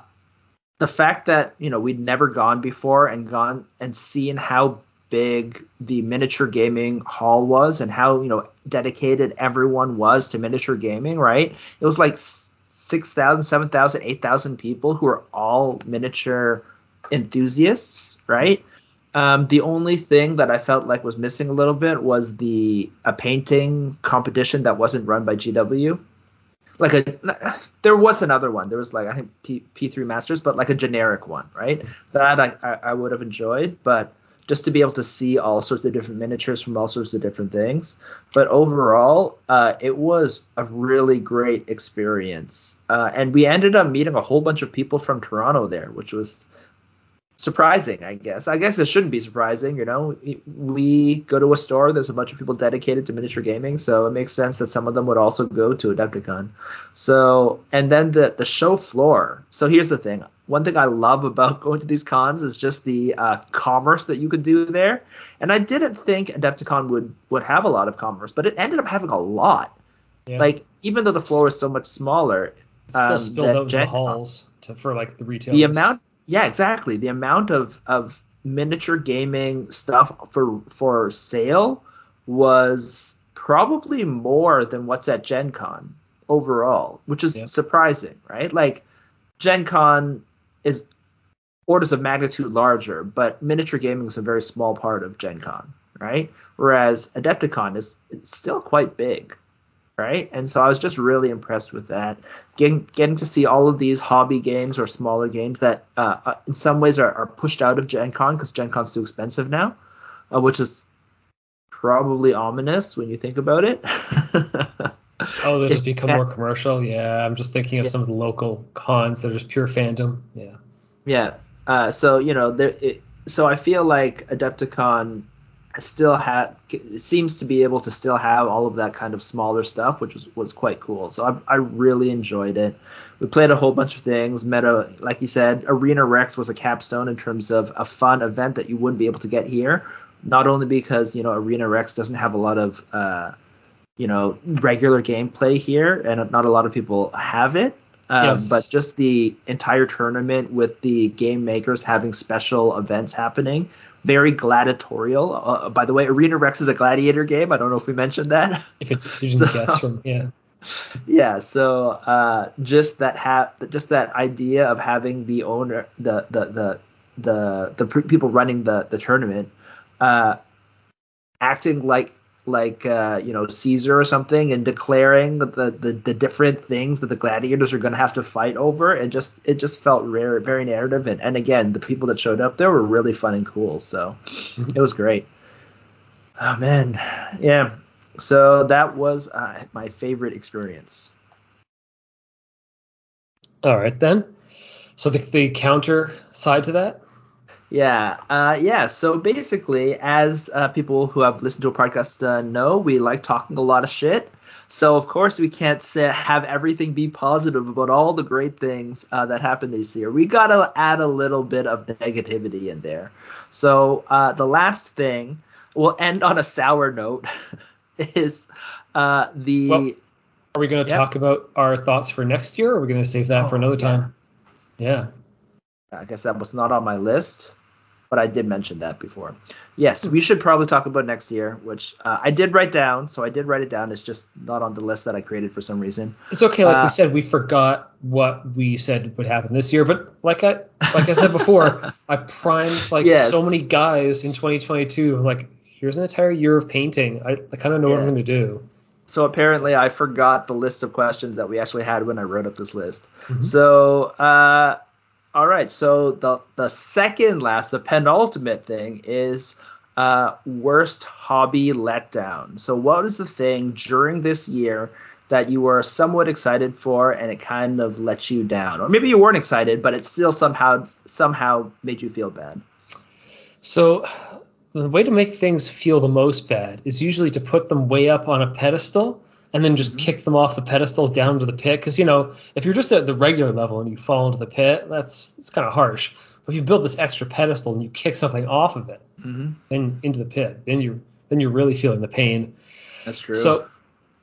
the fact that you know we'd never gone before and gone and seen how big the miniature gaming hall was and how you know dedicated everyone was to miniature gaming right? It was like s- 6000 7000 8000 people who are all miniature enthusiasts right? Um, the only thing that i felt like was missing a little bit was the a painting competition that wasn't run by gw like a there was another one. There was like i think P, p3 masters but like a generic one right? That i i, would have enjoyed but just to be able to see all sorts of different miniatures from all sorts of different things. But overall uh, it was a really great experience. Uh, and we ended up meeting a whole bunch of people from toronto there which was surprising i guess. I guess it shouldn't be surprising you know? We go to a store there's a bunch of people dedicated to miniature gaming so it makes sense that some of them would also go to adepticon. So and then the the show floor. So here's the thing. One thing i love about going to these cons is just the uh, commerce that you could do there. And i didn't think adepticon would would have a lot of commerce but it ended up having a lot. Yeah. like even though the floor was so much smaller It's still um, spilled that out into the Gen halls to, for like the retail. the amount yeah exactly. The amount of of miniature gaming stuff for for sale was probably more than what's at gen con overall which is Yeah. surprising right? Like gen con is orders of magnitude larger but miniature gaming is a very small part of gen con right? Whereas adepticon is it's still quite big right? And so I was just really impressed with that. Getting getting to see all of these hobby games or smaller games that uh, uh, in some ways are, are pushed out of Gen Con because Gen Con's too expensive now, uh, which is probably ominous when you think about it. Oh, they just become more commercial. Yeah, I'm just thinking of Yeah. some of the local cons that are just pure fandom. Yeah. Yeah. Uh, so you know, there. It, so I feel like Adepticon still had seems to be able to still have all of that kind of smaller stuff, which was was quite cool. So I I really enjoyed it. We played a whole bunch of things. Met a like you said, Arena Rex was a capstone in terms of a fun event that you wouldn't be able to get here. not only because you know Arena Rex doesn't have a lot of uh, you know regular gameplay here, and not a lot of people have it. Um, Yes. But just the entire tournament with the game makers having special events happening, very gladiatorial. Uh, by the way, Arena Rex is a gladiator game. I don't know if we mentioned that. If it you didn't So- guess from yeah. yeah so uh just that ha- just that idea of having the owner the the the the, the people running the the tournament uh acting like like uh you know caesar or something and declaring the the, the different things that the gladiators are going to have to fight over. It just it just felt rare very narrative. And, and again the people that showed up there were really fun and cool. So Mhm. it was great. Oh man. Yeah. So that was uh, my favorite experience. All right then. So the the counter side to that. Yeah, uh, yeah. So basically, as uh, people who have listened to a podcast uh, know, we like talking a lot of shit. So of course we can't say, have everything be positive about all the great things uh, that happened this year. We gotta add a little bit of negativity in there. So uh, the last thing we'll end on a sour note is uh, the Well, Are we going to Yep. talk about our thoughts for next year, or are we going to save that for Oh, another yeah. time? Yeah. I guess that was not on my list, but I did mention that before. Yes, we should probably talk about next year, which uh, I did write down. So I did write it down. It's just not on the list that I created for some reason. It's okay. Like Uh, we said, we forgot what we said would happen this year, but like I like I said before, I primed like Yes. so many guys in 2022. Like here's an entire year of painting. I, I kind of know what I'm going to do. So apparently, I forgot the list of questions that we actually had when I wrote up this list. Mhm. So, uh, all right. So the the second last, the penultimate thing is uh, worst hobby letdown. So, what is the thing during this year that you were somewhat excited for and it kind of let you down, or maybe you weren't excited, but it still somehow somehow made you feel bad? So the way to make things feel the most bad is usually to put them way up on a pedestal and then just Mhm. kick them off the pedestal down to the pit. Because you know, if you're just at the regular level and you fall into the pit, that's it's kind of harsh. But if you build this extra pedestal and you kick something off of it, Mm-hmm. then into the pit, then you're then you're really feeling the pain. That's true. So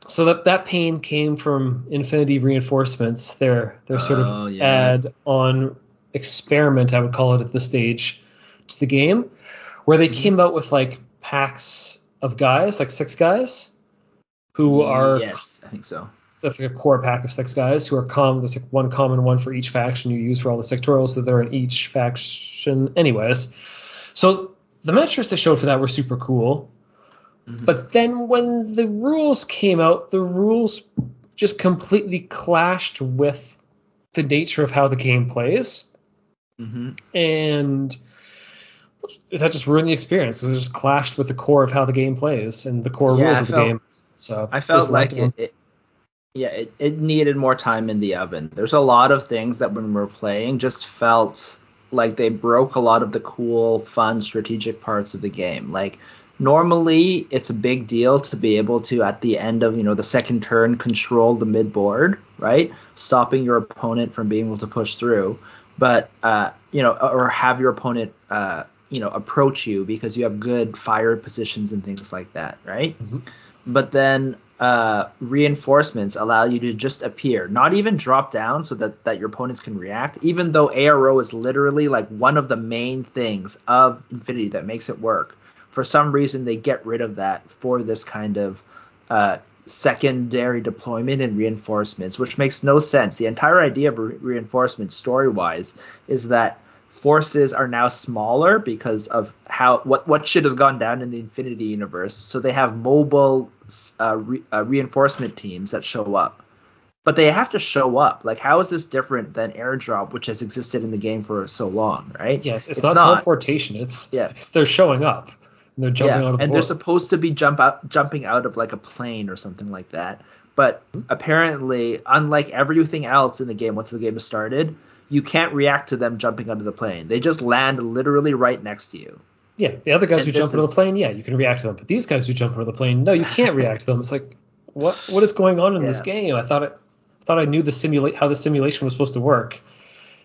so that that pain came from Infinity Reinforcements, their their sort Oh, of yeah. add on experiment, I would call it at this stage, to the game, where they Mhm. came out with like packs of guys, like six guys, who are yes, I think so. that's like a core pack of six guys who are common. There's like one common one for each faction you use for all the sectorials, so they're in each faction, anyways. So the miniatures they showed for that were super cool. Mhm. But then when the rules came out, the rules just completely clashed with the nature of how the game plays, hmm and that just ruined the experience because it just clashed with the core of how the game plays and the core Yeah, rules of the felt- game. So I felt like it, it yeah, it, it needed more time in the oven. There's a lot of things that when we're playing just felt like they broke a lot of the cool, fun, strategic parts of the game. Like normally it's a big deal to be able to at the end of, you know, the second turn control the mid board, right? Stopping your opponent from being able to push through. But uh, you know, or have your opponent uh, you know, approach you because you have good fire positions and things like that, right? Mhm. But then uh, reinforcements allow you to just appear, not even drop down so that, that your opponents can react, even though ARO is literally like one of the main things of Infinity that makes it work. For some reason, they get rid of that for this kind of uh, secondary deployment and reinforcements, which makes no sense. The entire idea of re- reinforcements, story wise, is that forces are now smaller because of how what what shit has gone down in the Infinity universe. So they have mobile uh, re, uh, reinforcement teams that show up, but they have to show up. Like, how is this different than airdrop, which has existed in the game for so long, right? yes, it's, it's not, not. teleportation. It's Yeah. they're showing up. And they're jumping yeah, out of the and board. they're supposed to be jump out jumping out of like a plane or something like that. But Hmm. apparently, unlike everything else in the game, once the game is started, you can't react to them jumping out of the plane. They just land literally right next to you. Yeah, the other guys And who jump into is- the plane, yeah, you can react to them. But these guys who jump into the plane, no, you can't react to them. It's like, what what is going on in this game? I thought it, I thought I knew the simulate how the simulation was supposed to work.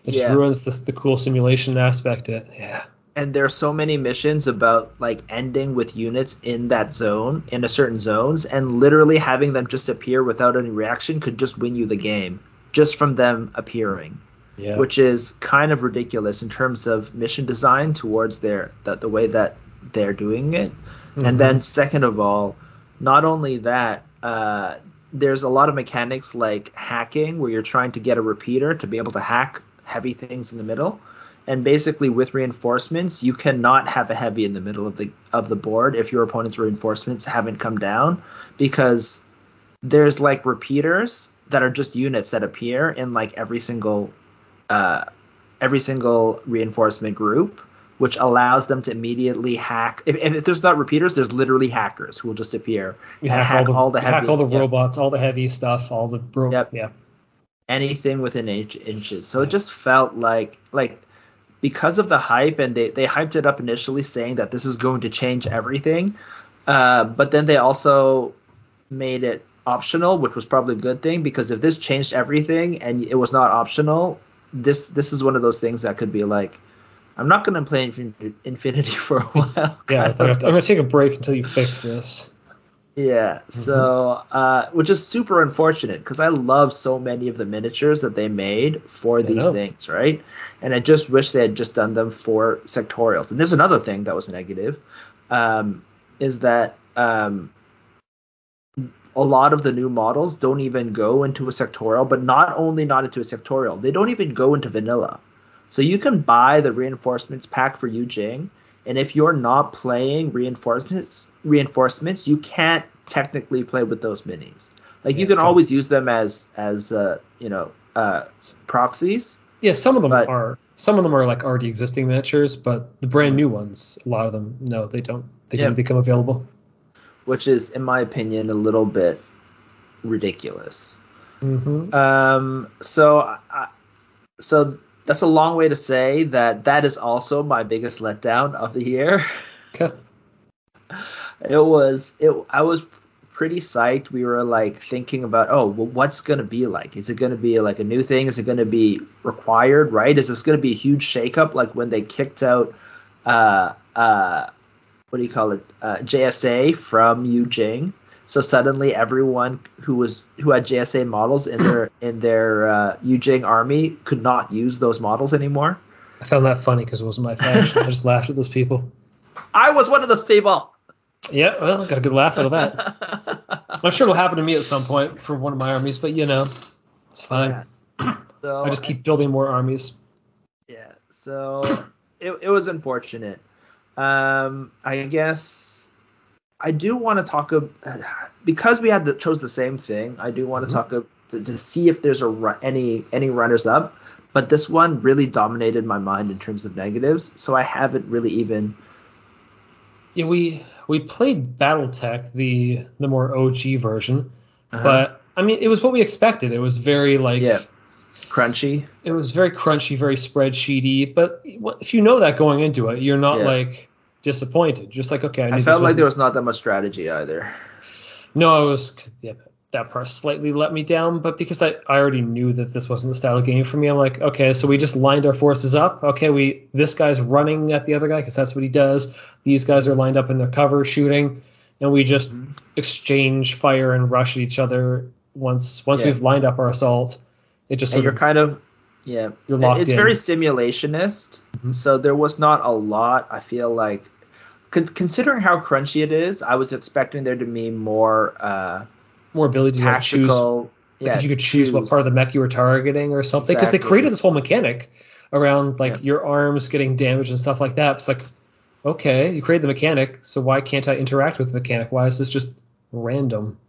It just Yeah. ruins this, the cool simulation aspect. It, yeah, and there's so many missions about like ending with units in that zone in a certain zones and literally having them just appear without any reaction could just win you the game just from them appearing Yeah. which is kind of ridiculous in terms of mission design towards their that the way that they're doing it Mhm. and then second of all not only that uh, there's a lot of mechanics like hacking where you're trying to get a repeater to be able to hack heavy things in the middle and basically with reinforcements you cannot have a heavy in the middle of the of the board if your opponent's reinforcements haven't come down because there's like repeaters that are just units that appear in like every single uh, every single reinforcement group which allows them to immediately hack if, if there's not repeaters there's literally hackers who will just appear We and hack, all the, heavy hack all the yeah, robots, all the heavy stuff, all the ro- Yep. yeah. anything within inch, inches so Yeah. it just felt like like because of the hype and they, they hyped it up initially saying that this is going to change everything uh, but then they also made it optional which was probably a good thing because if this changed everything and it was not optional this this is one of those things that could be like i'm not going to play Infin- infinity for a while Yeah, I'm I'm gonna take a break until you fix this. Yeah, so uh, which is super unfortunate because I love so many of the miniatures that they made for these know. things, right? And I just wish they had just done them for sectorials. And there's another thing that was negative, um, is that um, a lot of the new models don't even go into a sectorial, but not only not into a sectorial, they don't even go into vanilla. So you can buy the reinforcements pack for Yu Jing, and if you're not playing reinforcements, reinforcements, you can't technically play with those minis. Like Yeah, you can always use them as as uh, you know uh, proxies. Yeah, some of them But- are some of them are like already existing miniatures, but the brand new ones, a lot of them, no, they don't. They Yeah. didn't become available. Which is, in my opinion, a little bit ridiculous. Mm-hmm. Um, so, I, so that's a long way to say that that is also my biggest letdown of the year. Okay. It was, it. I was pretty psyched. We were like thinking about, oh, well, what's gonna be like? Is it gonna be like a new thing? Is it gonna be required? Right? Is this gonna be a huge shakeup like when they kicked out, uh, uh, what do you call it, uh, JSA from Yu Jing? So suddenly everyone who was who had JSA models in their in their uh, Yu Jing army could not use those models anymore. I found that funny because it wasn't my faction. I just laughed at those people. I was one of those people. Yeah, well, got a good laugh out of that. I'm sure it'll happen to me at some point for one of my armies, but you know, it's fine. So I just keep building more armies. Yeah, so it, it was unfortunate. Um, I guess I do want to talk ab- because we had the, chose the same thing. I do want to talk ab- to, to see if there's a any any runners up, but this one really dominated my mind in terms of negatives. So I haven't really even. Yeah, we we played BattleTech, the the more OG version, Uh-huh. but I mean, it was what we expected. It was very like yeah, crunchy. it was very crunchy, very spreadsheety. But if you know that going into it, you're not Yeah. like disappointed. Just like okay, I, I felt like there was not that much strategy either. No, I was yeah, that part slightly let me down, but because I, I already knew that this wasn't the style of game for me, I'm like, okay, so we just lined our forces up. Okay, we this guy's running at the other guy because that's what he does. These guys are lined up in their cover shooting, and we just Mhm. exchange fire and rush at each other once once Yeah. we've lined up our assault. It just you're of kind of yeah it's in. very simulationist Mhm. so there was not a lot i feel like con- considering how crunchy it is i was expecting there to be more uh more ability to like, choose tactical Like yeah, if you could choose, what part of the mech you were targeting or something, because they created this whole mechanic around like Yeah. your arms getting damaged and stuff like that. It's like, okay, you created the mechanic, so why can't I interact with the mechanic? Why is this just random?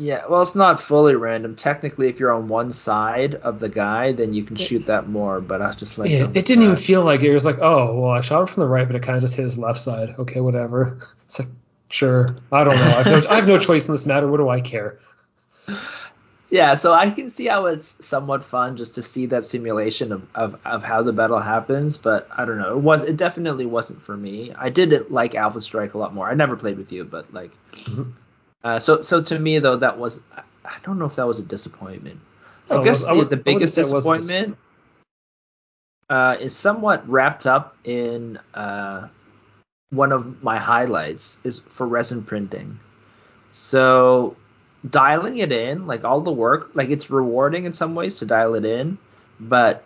Yeah well it's not fully random technically if you're on one side of the guy then you can shoot that more but i was just like yeah, it didn't even feel like it. It was like, oh, well, I shot him from the right, but it kind of just hit his left side. Okay, whatever. It's like, sure, I don't know. I have no, I have no choice in this matter. What do I care? yeah so i can see how it's somewhat fun just to see that simulation of, of, of how the battle happens but i don't know it was it definitely wasn't for me i did like alpha strike a lot more i never played with you but like Mhm. Uh, so so to me though that was I- don't know if that was a disappointment No, i guess I the, would- the wouldn't biggest say it was a disappointment uh, is somewhat wrapped up in uh, one of my highlights is for resin printing. So dialing it in, like all the work, like it's rewarding in some ways to dial it in, but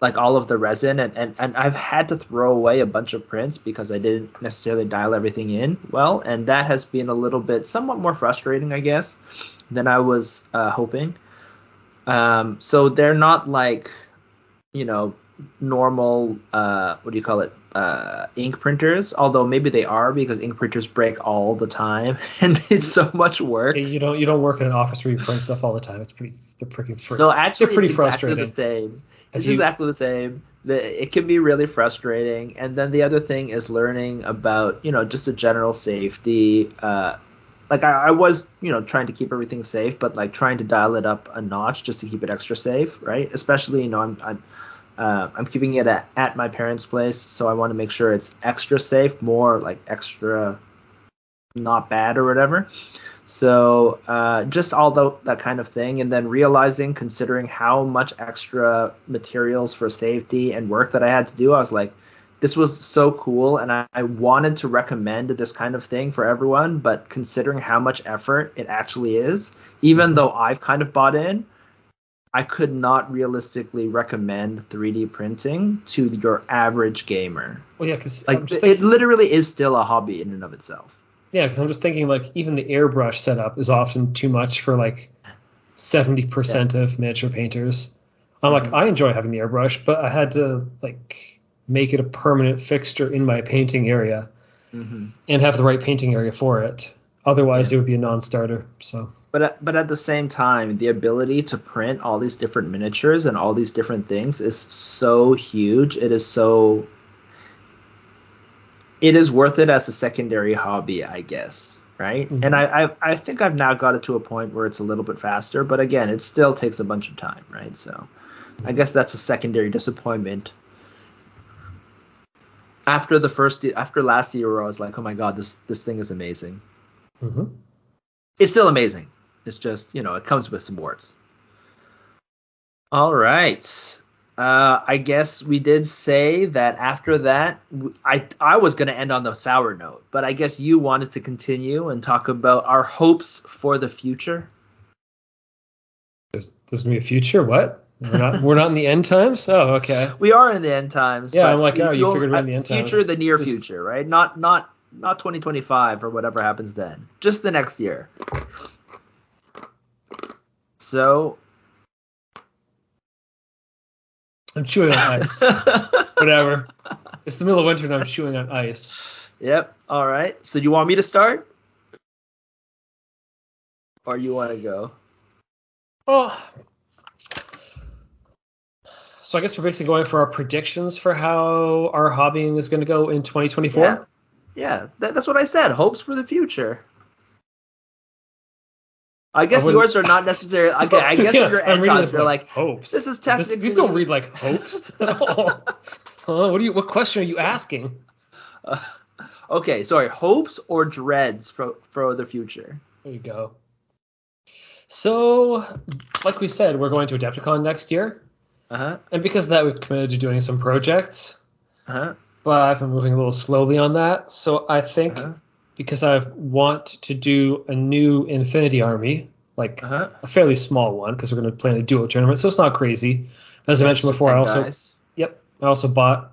like all of the resin and, and, and I've had to throw away a bunch of prints because I didn't necessarily dial everything in well, and that has been a little bit somewhat more frustrating, I guess, than I was uh, hoping. Um, so they're not like, you know, normal uh, what do you call it uh, ink printers although maybe they are because ink printers break all the time and it's so much work. You don't you don't work in an office where you print stuff all the time. It's pretty they're pretty fr- so actually they're pretty it's frustrating exactly the same it's you- exactly the same. The, it can be really frustrating. And then the other thing is learning about you know just a general safety uh, like I, I was you know trying to keep everything safe but like trying to dial it up a notch just to keep it extra safe right? Especially you know i'm i'm uh, I'm keeping it at, at my parents' place, so I want to make sure it's extra safe, more like extra not bad or whatever. So uh, just all the, that kind of thing, and then realizing, considering how much extra materials for safety and work that I had to do, I was like, this was so cool, and I, I wanted to recommend this kind of thing for everyone. But considering how much effort it actually is, even though I've kind of bought in, I could not realistically recommend 3D printing to your average gamer. well yeah because Like it literally is still a hobby in and of itself. Yeah because I'm just thinking like even the airbrush setup is often too much for like 70% of miniature painters I'm like Mhm. I enjoy having the airbrush but I had to like make it a permanent fixture in my painting area Mm-hmm. and have the right painting area for it otherwise Yeah. it would be a non-starter so But at, but at the same time, the ability to print all these different miniatures and all these different things is so huge. It is so. It is worth it as a secondary hobby, I guess, right? Mhm. And I, I I think I've now got it to a point where it's a little bit faster, but again, it still takes a bunch of time, right? So, I guess that's a secondary disappointment. After the first, after last year, where I was like, oh my god, this this thing is amazing. mhm. It's still amazing. It's just, you know, it comes with some warts. All right. Uh, I guess we did say that after that, I I was going to end on the sour note, but I guess you wanted to continue and talk about our hopes for the future. there's there's gonna be a future what we're not we're not in the end times oh okay We are in the end times. Yeah, I'm like, oh, you figured we're in uh, the end times. Future, the near Just- future, right? Not not not 2025 or whatever happens then. Just the next year. So. I'm chewing on ice whatever it's the middle of winter and I'm chewing on ice Yep. All right. So do you want me to start? Or you want to go? Oh. So I guess we're basically going for our predictions for how our hobbying is going to go in 2024. Yeah. Yeah. That, that's what I said. Hopes for the future. I guess wouldn't- yours are not necessarily. Okay. I guess Yeah, your I'm end reading times this are like. hopes. this is This- these don't read like hopes at all. Huh? What do you? What question are you asking? uh, okay. Sorry. Hopes or dreads for for the future. There you go. So, like we said, we're going to Adepticon next year, Uh huh. and because of that, we've committed to doing some projects. Uh huh. But I've been moving a little slowly on that. So I think Uh-huh. Because I want to do a new Infinity Army, like Uh huh. a fairly small one, because we're going to plan a duo tournament, so it's not crazy. As I mentioned before, I also yep, I also bought.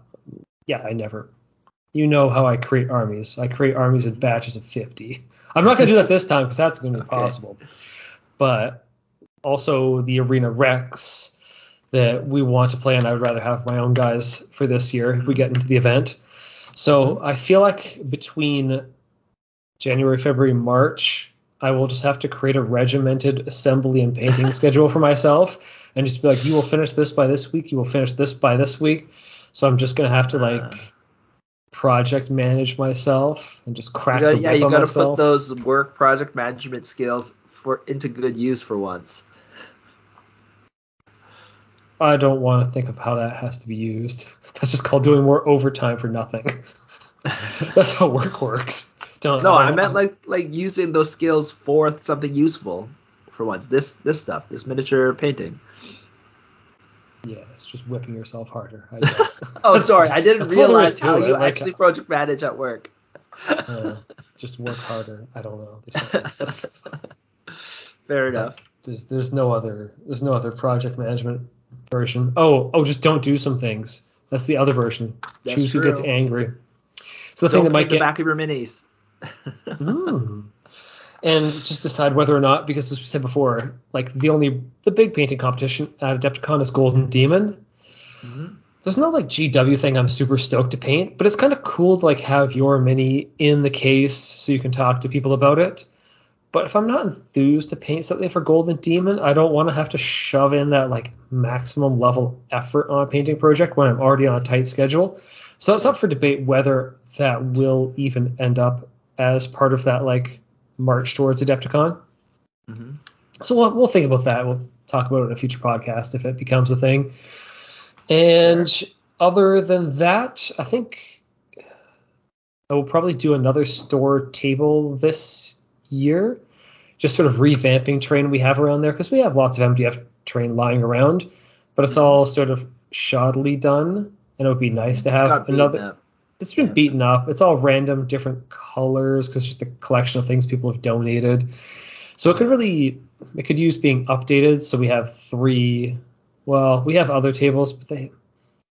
Yeah, I never. You know how I create armies. I create armies in batches of 50. I'm not going to do that this time because that's going to be Okay. impossible. But also the Arena Rex that we want to play, and I would rather have my own guys for this year if we get into the event. So I feel like between January, February, March, I will just have to create a regimented assembly and painting schedule for myself and just be like, you will finish this by this week, you will finish this by this week. So I'm just gonna have to like Uh. project manage myself and just You crack gotta, the yeah, you on got to myself. put those work project management skills for into good use for once. I don't want to think of how that has to be used. That's just called doing more overtime for nothing. That's how work works. Don't, No, I don't- meant like like using those skills for something useful for once. This this stuff, this miniature painting. Yeah, it's just whipping yourself harder. I oh, sorry, I didn't That's all there is realize how it, you like- actually project manage at work. uh, just work harder. I don't know. There's, something- that's- Fair enough. there's there's no other there's no other project management version. Oh oh, just don't do some things. That's the other version. That's Choose who gets angry. So the Don't thing that might the get back of your minis. Mm. And just decide whether or not, because as we said before, like the only the big painting competition at Adepticon is Golden Demon. Mhm. There's no like GW thing I'm super stoked to paint, but it's kind of cool to like have your mini in the case so you can talk to people about it. But if I'm not enthused to paint something for Golden Demon, I don't want to have to shove in that like maximum level effort on a painting project when I'm already on a tight schedule. So it's up for debate whether that will even end up as part of that like march towards Adepticon. Mhm. So we'll, we'll think about that. We'll talk about it in a future podcast if it becomes a thing. And other than that, I think I will probably do another store table this year, just sort of revamping terrain we have around there because we have lots of MDF terrain lying around, but it's all sort of shoddily done, and it would be nice to It's have another. It's been beaten up. It's all random, different colors because it's just a collection of things people have donated. So it could really, it could use being updated. So we have three. Well, we have other tables, but they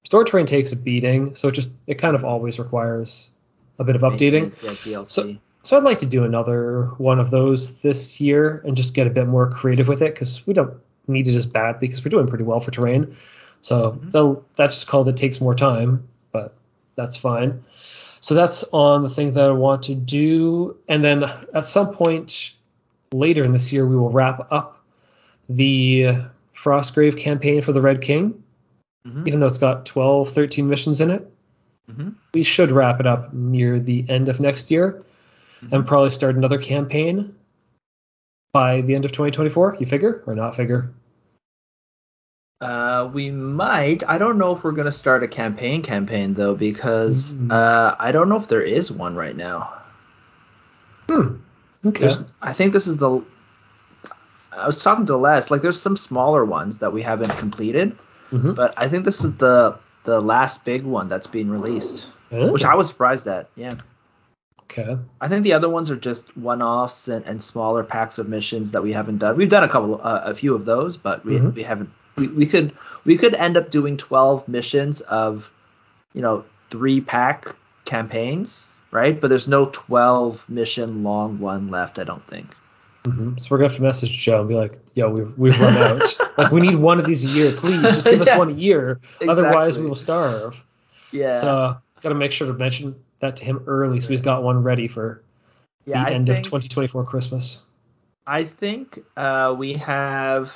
store train takes a beating, so it just it kind of always requires a bit of updating. Yeah. So- So I'd like to do another one of those this year and just get a bit more creative with it because we don't need it as badly because we're doing pretty well for terrain. So Mhm. that's just called it takes more time, but that's fine. So that's on the thing that I want to do, and then at some point later in this year we will wrap up the Frostgrave campaign for the Red King, Mhm. even though it's got 12, 13 missions in it. Mhm. We should wrap it up near the end of next year and Mhm. probably start another campaign by the end of 2024. You figure or not figure? Uh, we might. I don't know if we're gonna start a campaign campaign though, because Mm. uh, I don't know if there is one right now. Hmm. Okay. There's, I think this is the. I was talking to Les. Like, there's some smaller ones that we haven't completed, Mhm. but I think this is the the last big one that's being released, which I was surprised at. Yeah. okay. I think the other ones are just one-offs and, and smaller packs of missions that we haven't done. We've done a couple, uh, a few of those, but we, Mhm. we haven't. We, we could we could end up doing 12 missions of, you know, three pack campaigns, right? But there's no 12 mission long one left, I don't think. hmm So we're gonna have to message Joe and be like, "Yo, we've we've run out. like, we need one of these a year, please. Just give us one a Yes, year. Otherwise, we will starve." Yeah. So gotta make sure to mention that to him early, so he's got one ready for yeah, the I end think, of 2024 Christmas. I think uh, we have.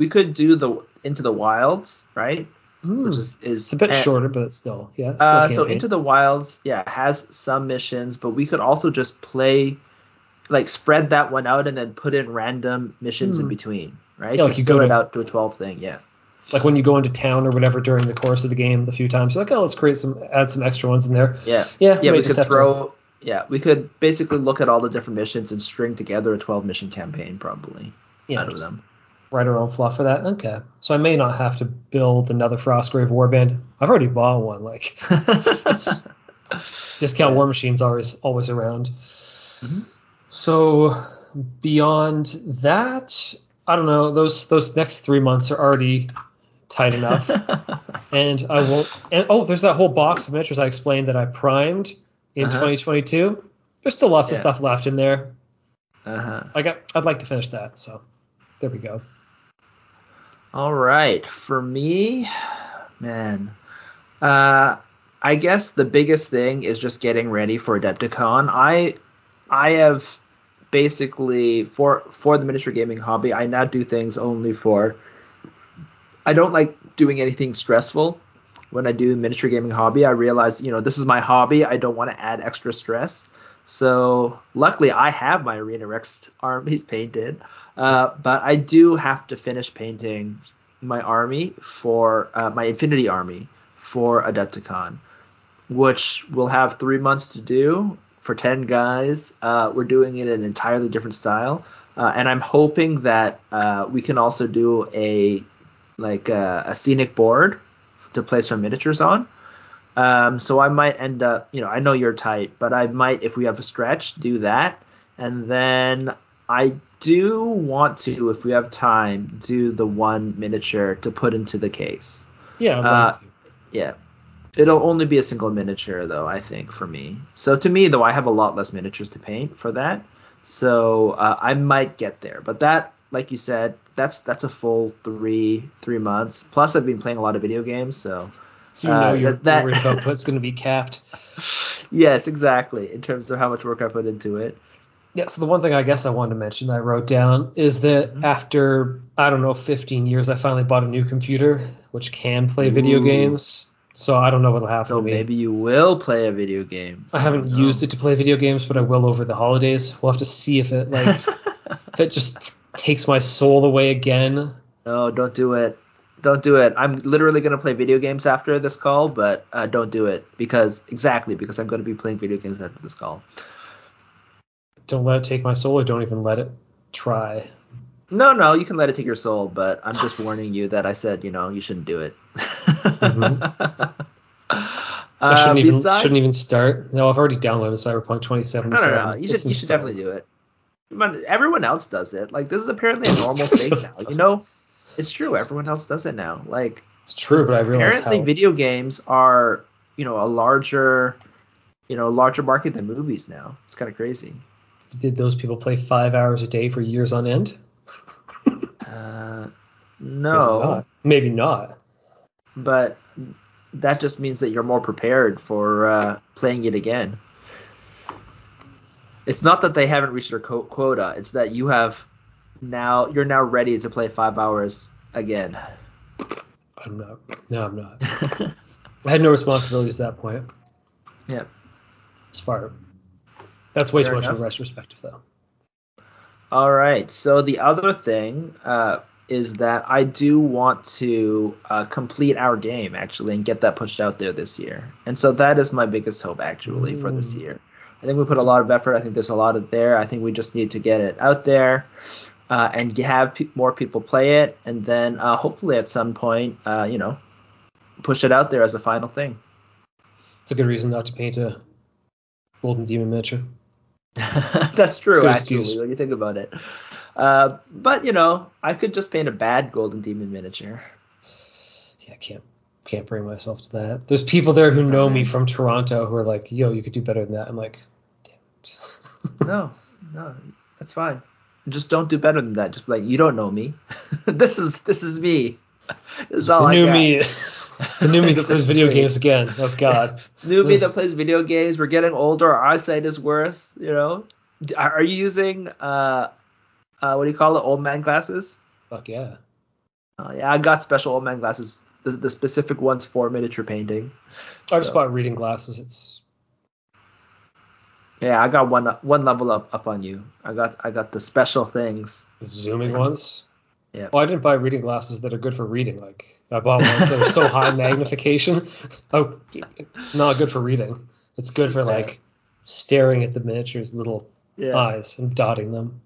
We could do the into the wilds, right? Hmm. Which is is it's a bit and- shorter, but it's still yeah. Still Uh, so into the wilds, yeah, has some missions, but we could also just play, like spread that one out and then put in random missions in Hmm. between, right? Yeah, to like you fill go it to- out to a 12 thing, yeah. like when you go into town or whatever during the course of the game a few times, like, oh, let's create some, add some extra ones in there. Yeah. Yeah, Yeah, we could have to- throw. Yeah, we could basically look at all the different missions and string together a 12 mission campaign, probably yeah, out of them. Write our own fluff for that. Okay, so I may not have to build another Frostgrave Warband. I've already bought one. Like discount War Machine's always always around. Mhm. So beyond that, I don't know. Those those next three months are already tight enough. and I won't. And oh, there's that whole box of miniatures I explained that I primed in Uh-huh. 2022. There's still lots of stuff left in there. uh-huh. I got. I'd like to finish that. So there we go. All right, for me, man, uh, I guess the biggest thing is just getting ready for Adepticon. I, I have basically for for the miniature gaming hobby, I now do things only for. I don't like doing anything stressful when I do miniature gaming hobby. I realize, you know, this is my hobby. I don't want to add extra stress. So luckily, I have my Arena Rex armies painted, uh, but I do have to finish painting my army for uh, my Infinity Army for Adepticon, which we'll have three months to do for ten guys. Uh, we're doing it in an entirely different style, uh, and I'm hoping that uh, we can also do a like a, a scenic board to place our miniatures on. Um, so I might end up, you know, I know you're tight, but I might, if we have a stretch, do that. And then I do want to, if we have time, do the one miniature to put into the case. Yeah, Uh. Yeah. It'll only be a single miniature though, I think, for me. So to me though, I have a lot less miniatures to paint for that. So uh, I might get there. But that, like you said, that's that's a full three three months. Plus I've been playing a lot of video games, so So you know uh, your, that- your of output's going to be capped. yes, exactly. In terms of how much work I put into it. Yeah, so the one thing I guess I wanted to mention that I wrote down is that Mhm. after, I don't know, 15 years, I finally bought a new computer which can play video games. So I don't know what'll happen So maybe you will play a video game. I haven't used it to play video games, but I will over the holidays. We'll have to see if it like if it just takes my soul away again. no, don't do it. Don't do it. I'm literally gonna play video games after this call, but uh, don't do it because exactly because I'm gonna be playing video games after this call. Don't let it take my soul, or don't even let it try. No, no, you can let it take your soul, but I'm just warning you that I said, you know, you shouldn't do it. Mhm. I Uh, shouldn't even besides- shouldn't even start. No, I've already downloaded Cyberpunk 2077. no, no. You should, you should definitely do it. Everyone else does it. Like this is apparently a normal thing now. You know, it's true. Everyone else does it now. Like It's true, but I realize apparently how video games are, you know, a larger, you know, larger market than movies now. It's kind of crazy. did those people play five hours a day for years on end? Uh, Maybe no, not. Maybe not. but that just means that you're more prepared for uh, playing it again. It's not that they haven't reached their co- quota. It's that you have now you're now ready to play five hours again. I'm not. No, I'm not. I had no responsibilities at that point. yeah. Far. That's way Fair too much enough. of a retrospective, though. All right. So the other thing uh, is that I do want to uh, complete our game actually and get that pushed out there this year. And so that is my biggest hope actually for this Mm. year. I think we put a lot of effort. I think there's a lot of there. I think we just need to get it out there uh, and have pe- more people play it, and then uh, hopefully at some point, uh, you know, push it out there as a final thing. It's a good reason not to paint a golden demon miniature. That's true, actually, excuse. when you think about it. Uh, but you know, I could just paint a bad golden demon miniature. Yeah, I can't can't bring myself to that. There's people there who know me from Toronto who are like, "Yo, you could do better than that." I'm like, "Damn it." No, no, that's fine. Just don't do better than that. Just be like you don't know me. this is this is me. This is all the I new got. me, the new me that plays video games again. Oh God. New me that plays video games. We're getting older. Our eyesight is worse. You know. Are are you using uh, uh, what do you call it? Old man glasses. Fuck yeah. Oh yeah, I got special old man glasses. The, the specific ones for miniature painting. I just So- bought reading glasses. It's Yeah, I got one one level up up on you. I got I got the special things. zooming ones. Yeah. Well, I didn't buy reading glasses that are good for reading. Like I bought ones that are so high magnification. Oh, not good for reading. It's good for like staring at the miniature's little Yeah. eyes and dotting them.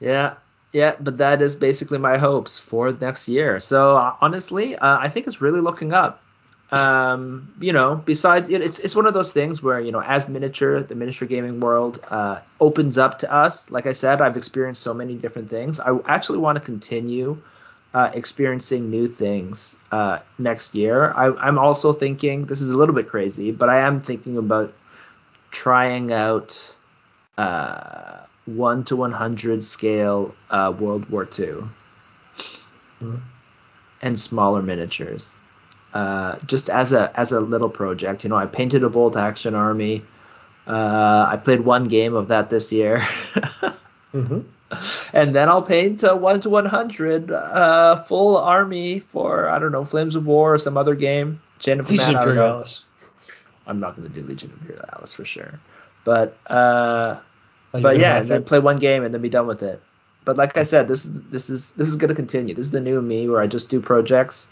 Yeah, yeah, but that is basically my hopes for next year. So uh, honestly, uh, I think it's really looking up. Um, you know, besides it, it's it's one of those things where you know, as miniature, the miniature gaming world uh, opens up to us. Like I said, I've experienced so many different things. I actually want to continue uh, experiencing new things uh, next year. I, I'm also thinking this is a little bit crazy, but I am thinking about trying out uh, one to 100 scale uh, World War II Mhm. and smaller miniatures. Uh, just as a as a little project, you know, I painted a bolt action army. Uh, I played one game of that this year, hmm and then I'll paint a one to 100 uh, full army for I don't know Flames of War or some other game. Chain of Legion Command, I know. Imperialis. I'm not going to do Legion of Imperialis for sure, but uh, but yeah, and then play one game and then be done with it. But like I said, this this is this is gonna continue. This is the new me where I just do projects,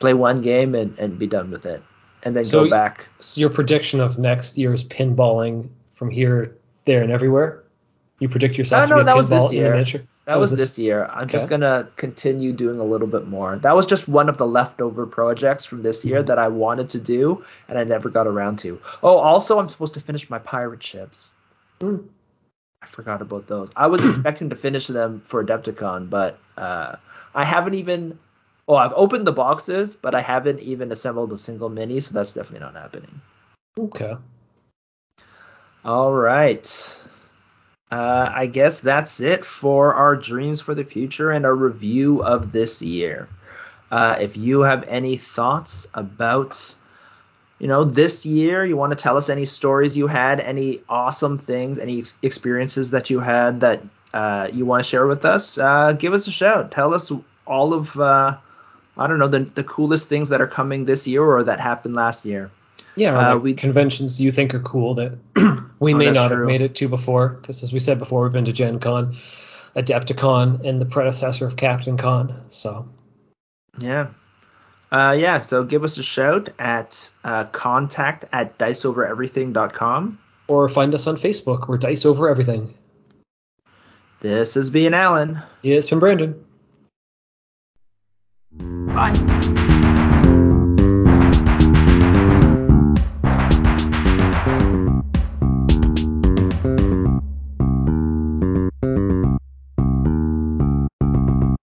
play one game and, and be done with it, and then So- go back. So your prediction of next year's pinballing from here, there, and everywhere? You predict yourself to no, be a that was this in year. That was this year. I'm just gonna continue doing a little bit more. That was just one of the leftover projects from this year Mhm. that I wanted to do and I never got around to. Oh, also I'm supposed to finish my pirate ships. Mm. I forgot about those. I was expecting to finish them for Adepticon, but uh, I haven't even. Oh, I've opened the boxes, but I haven't even assembled a single mini, so that's definitely not happening. Okay. All right. Uh, I guess that's it for our dreams for the future and our review of this year. Uh, if you have any thoughts about, you know, this year, you want to tell us any stories you had, any awesome things, any ex- experiences that you had that uh, you want to share with us, uh, give us a shout. Tell us all of, uh, I don't know, the, the coolest things that are coming this year or that happened last year. Yeah, Uh, like we- conventions you think are cool that we Oh, may not true. have made it to before. Because as we said before, we've been to Gen Con, Adepticon, and the predecessor of Captain Con. So Yeah. Uh, yeah, so give us a shout at uh, contact at diceovereverything.com. or find us on Facebook. We're Dice Over Everything. This has been Alan. Yeah, it's from Brandon. Bye.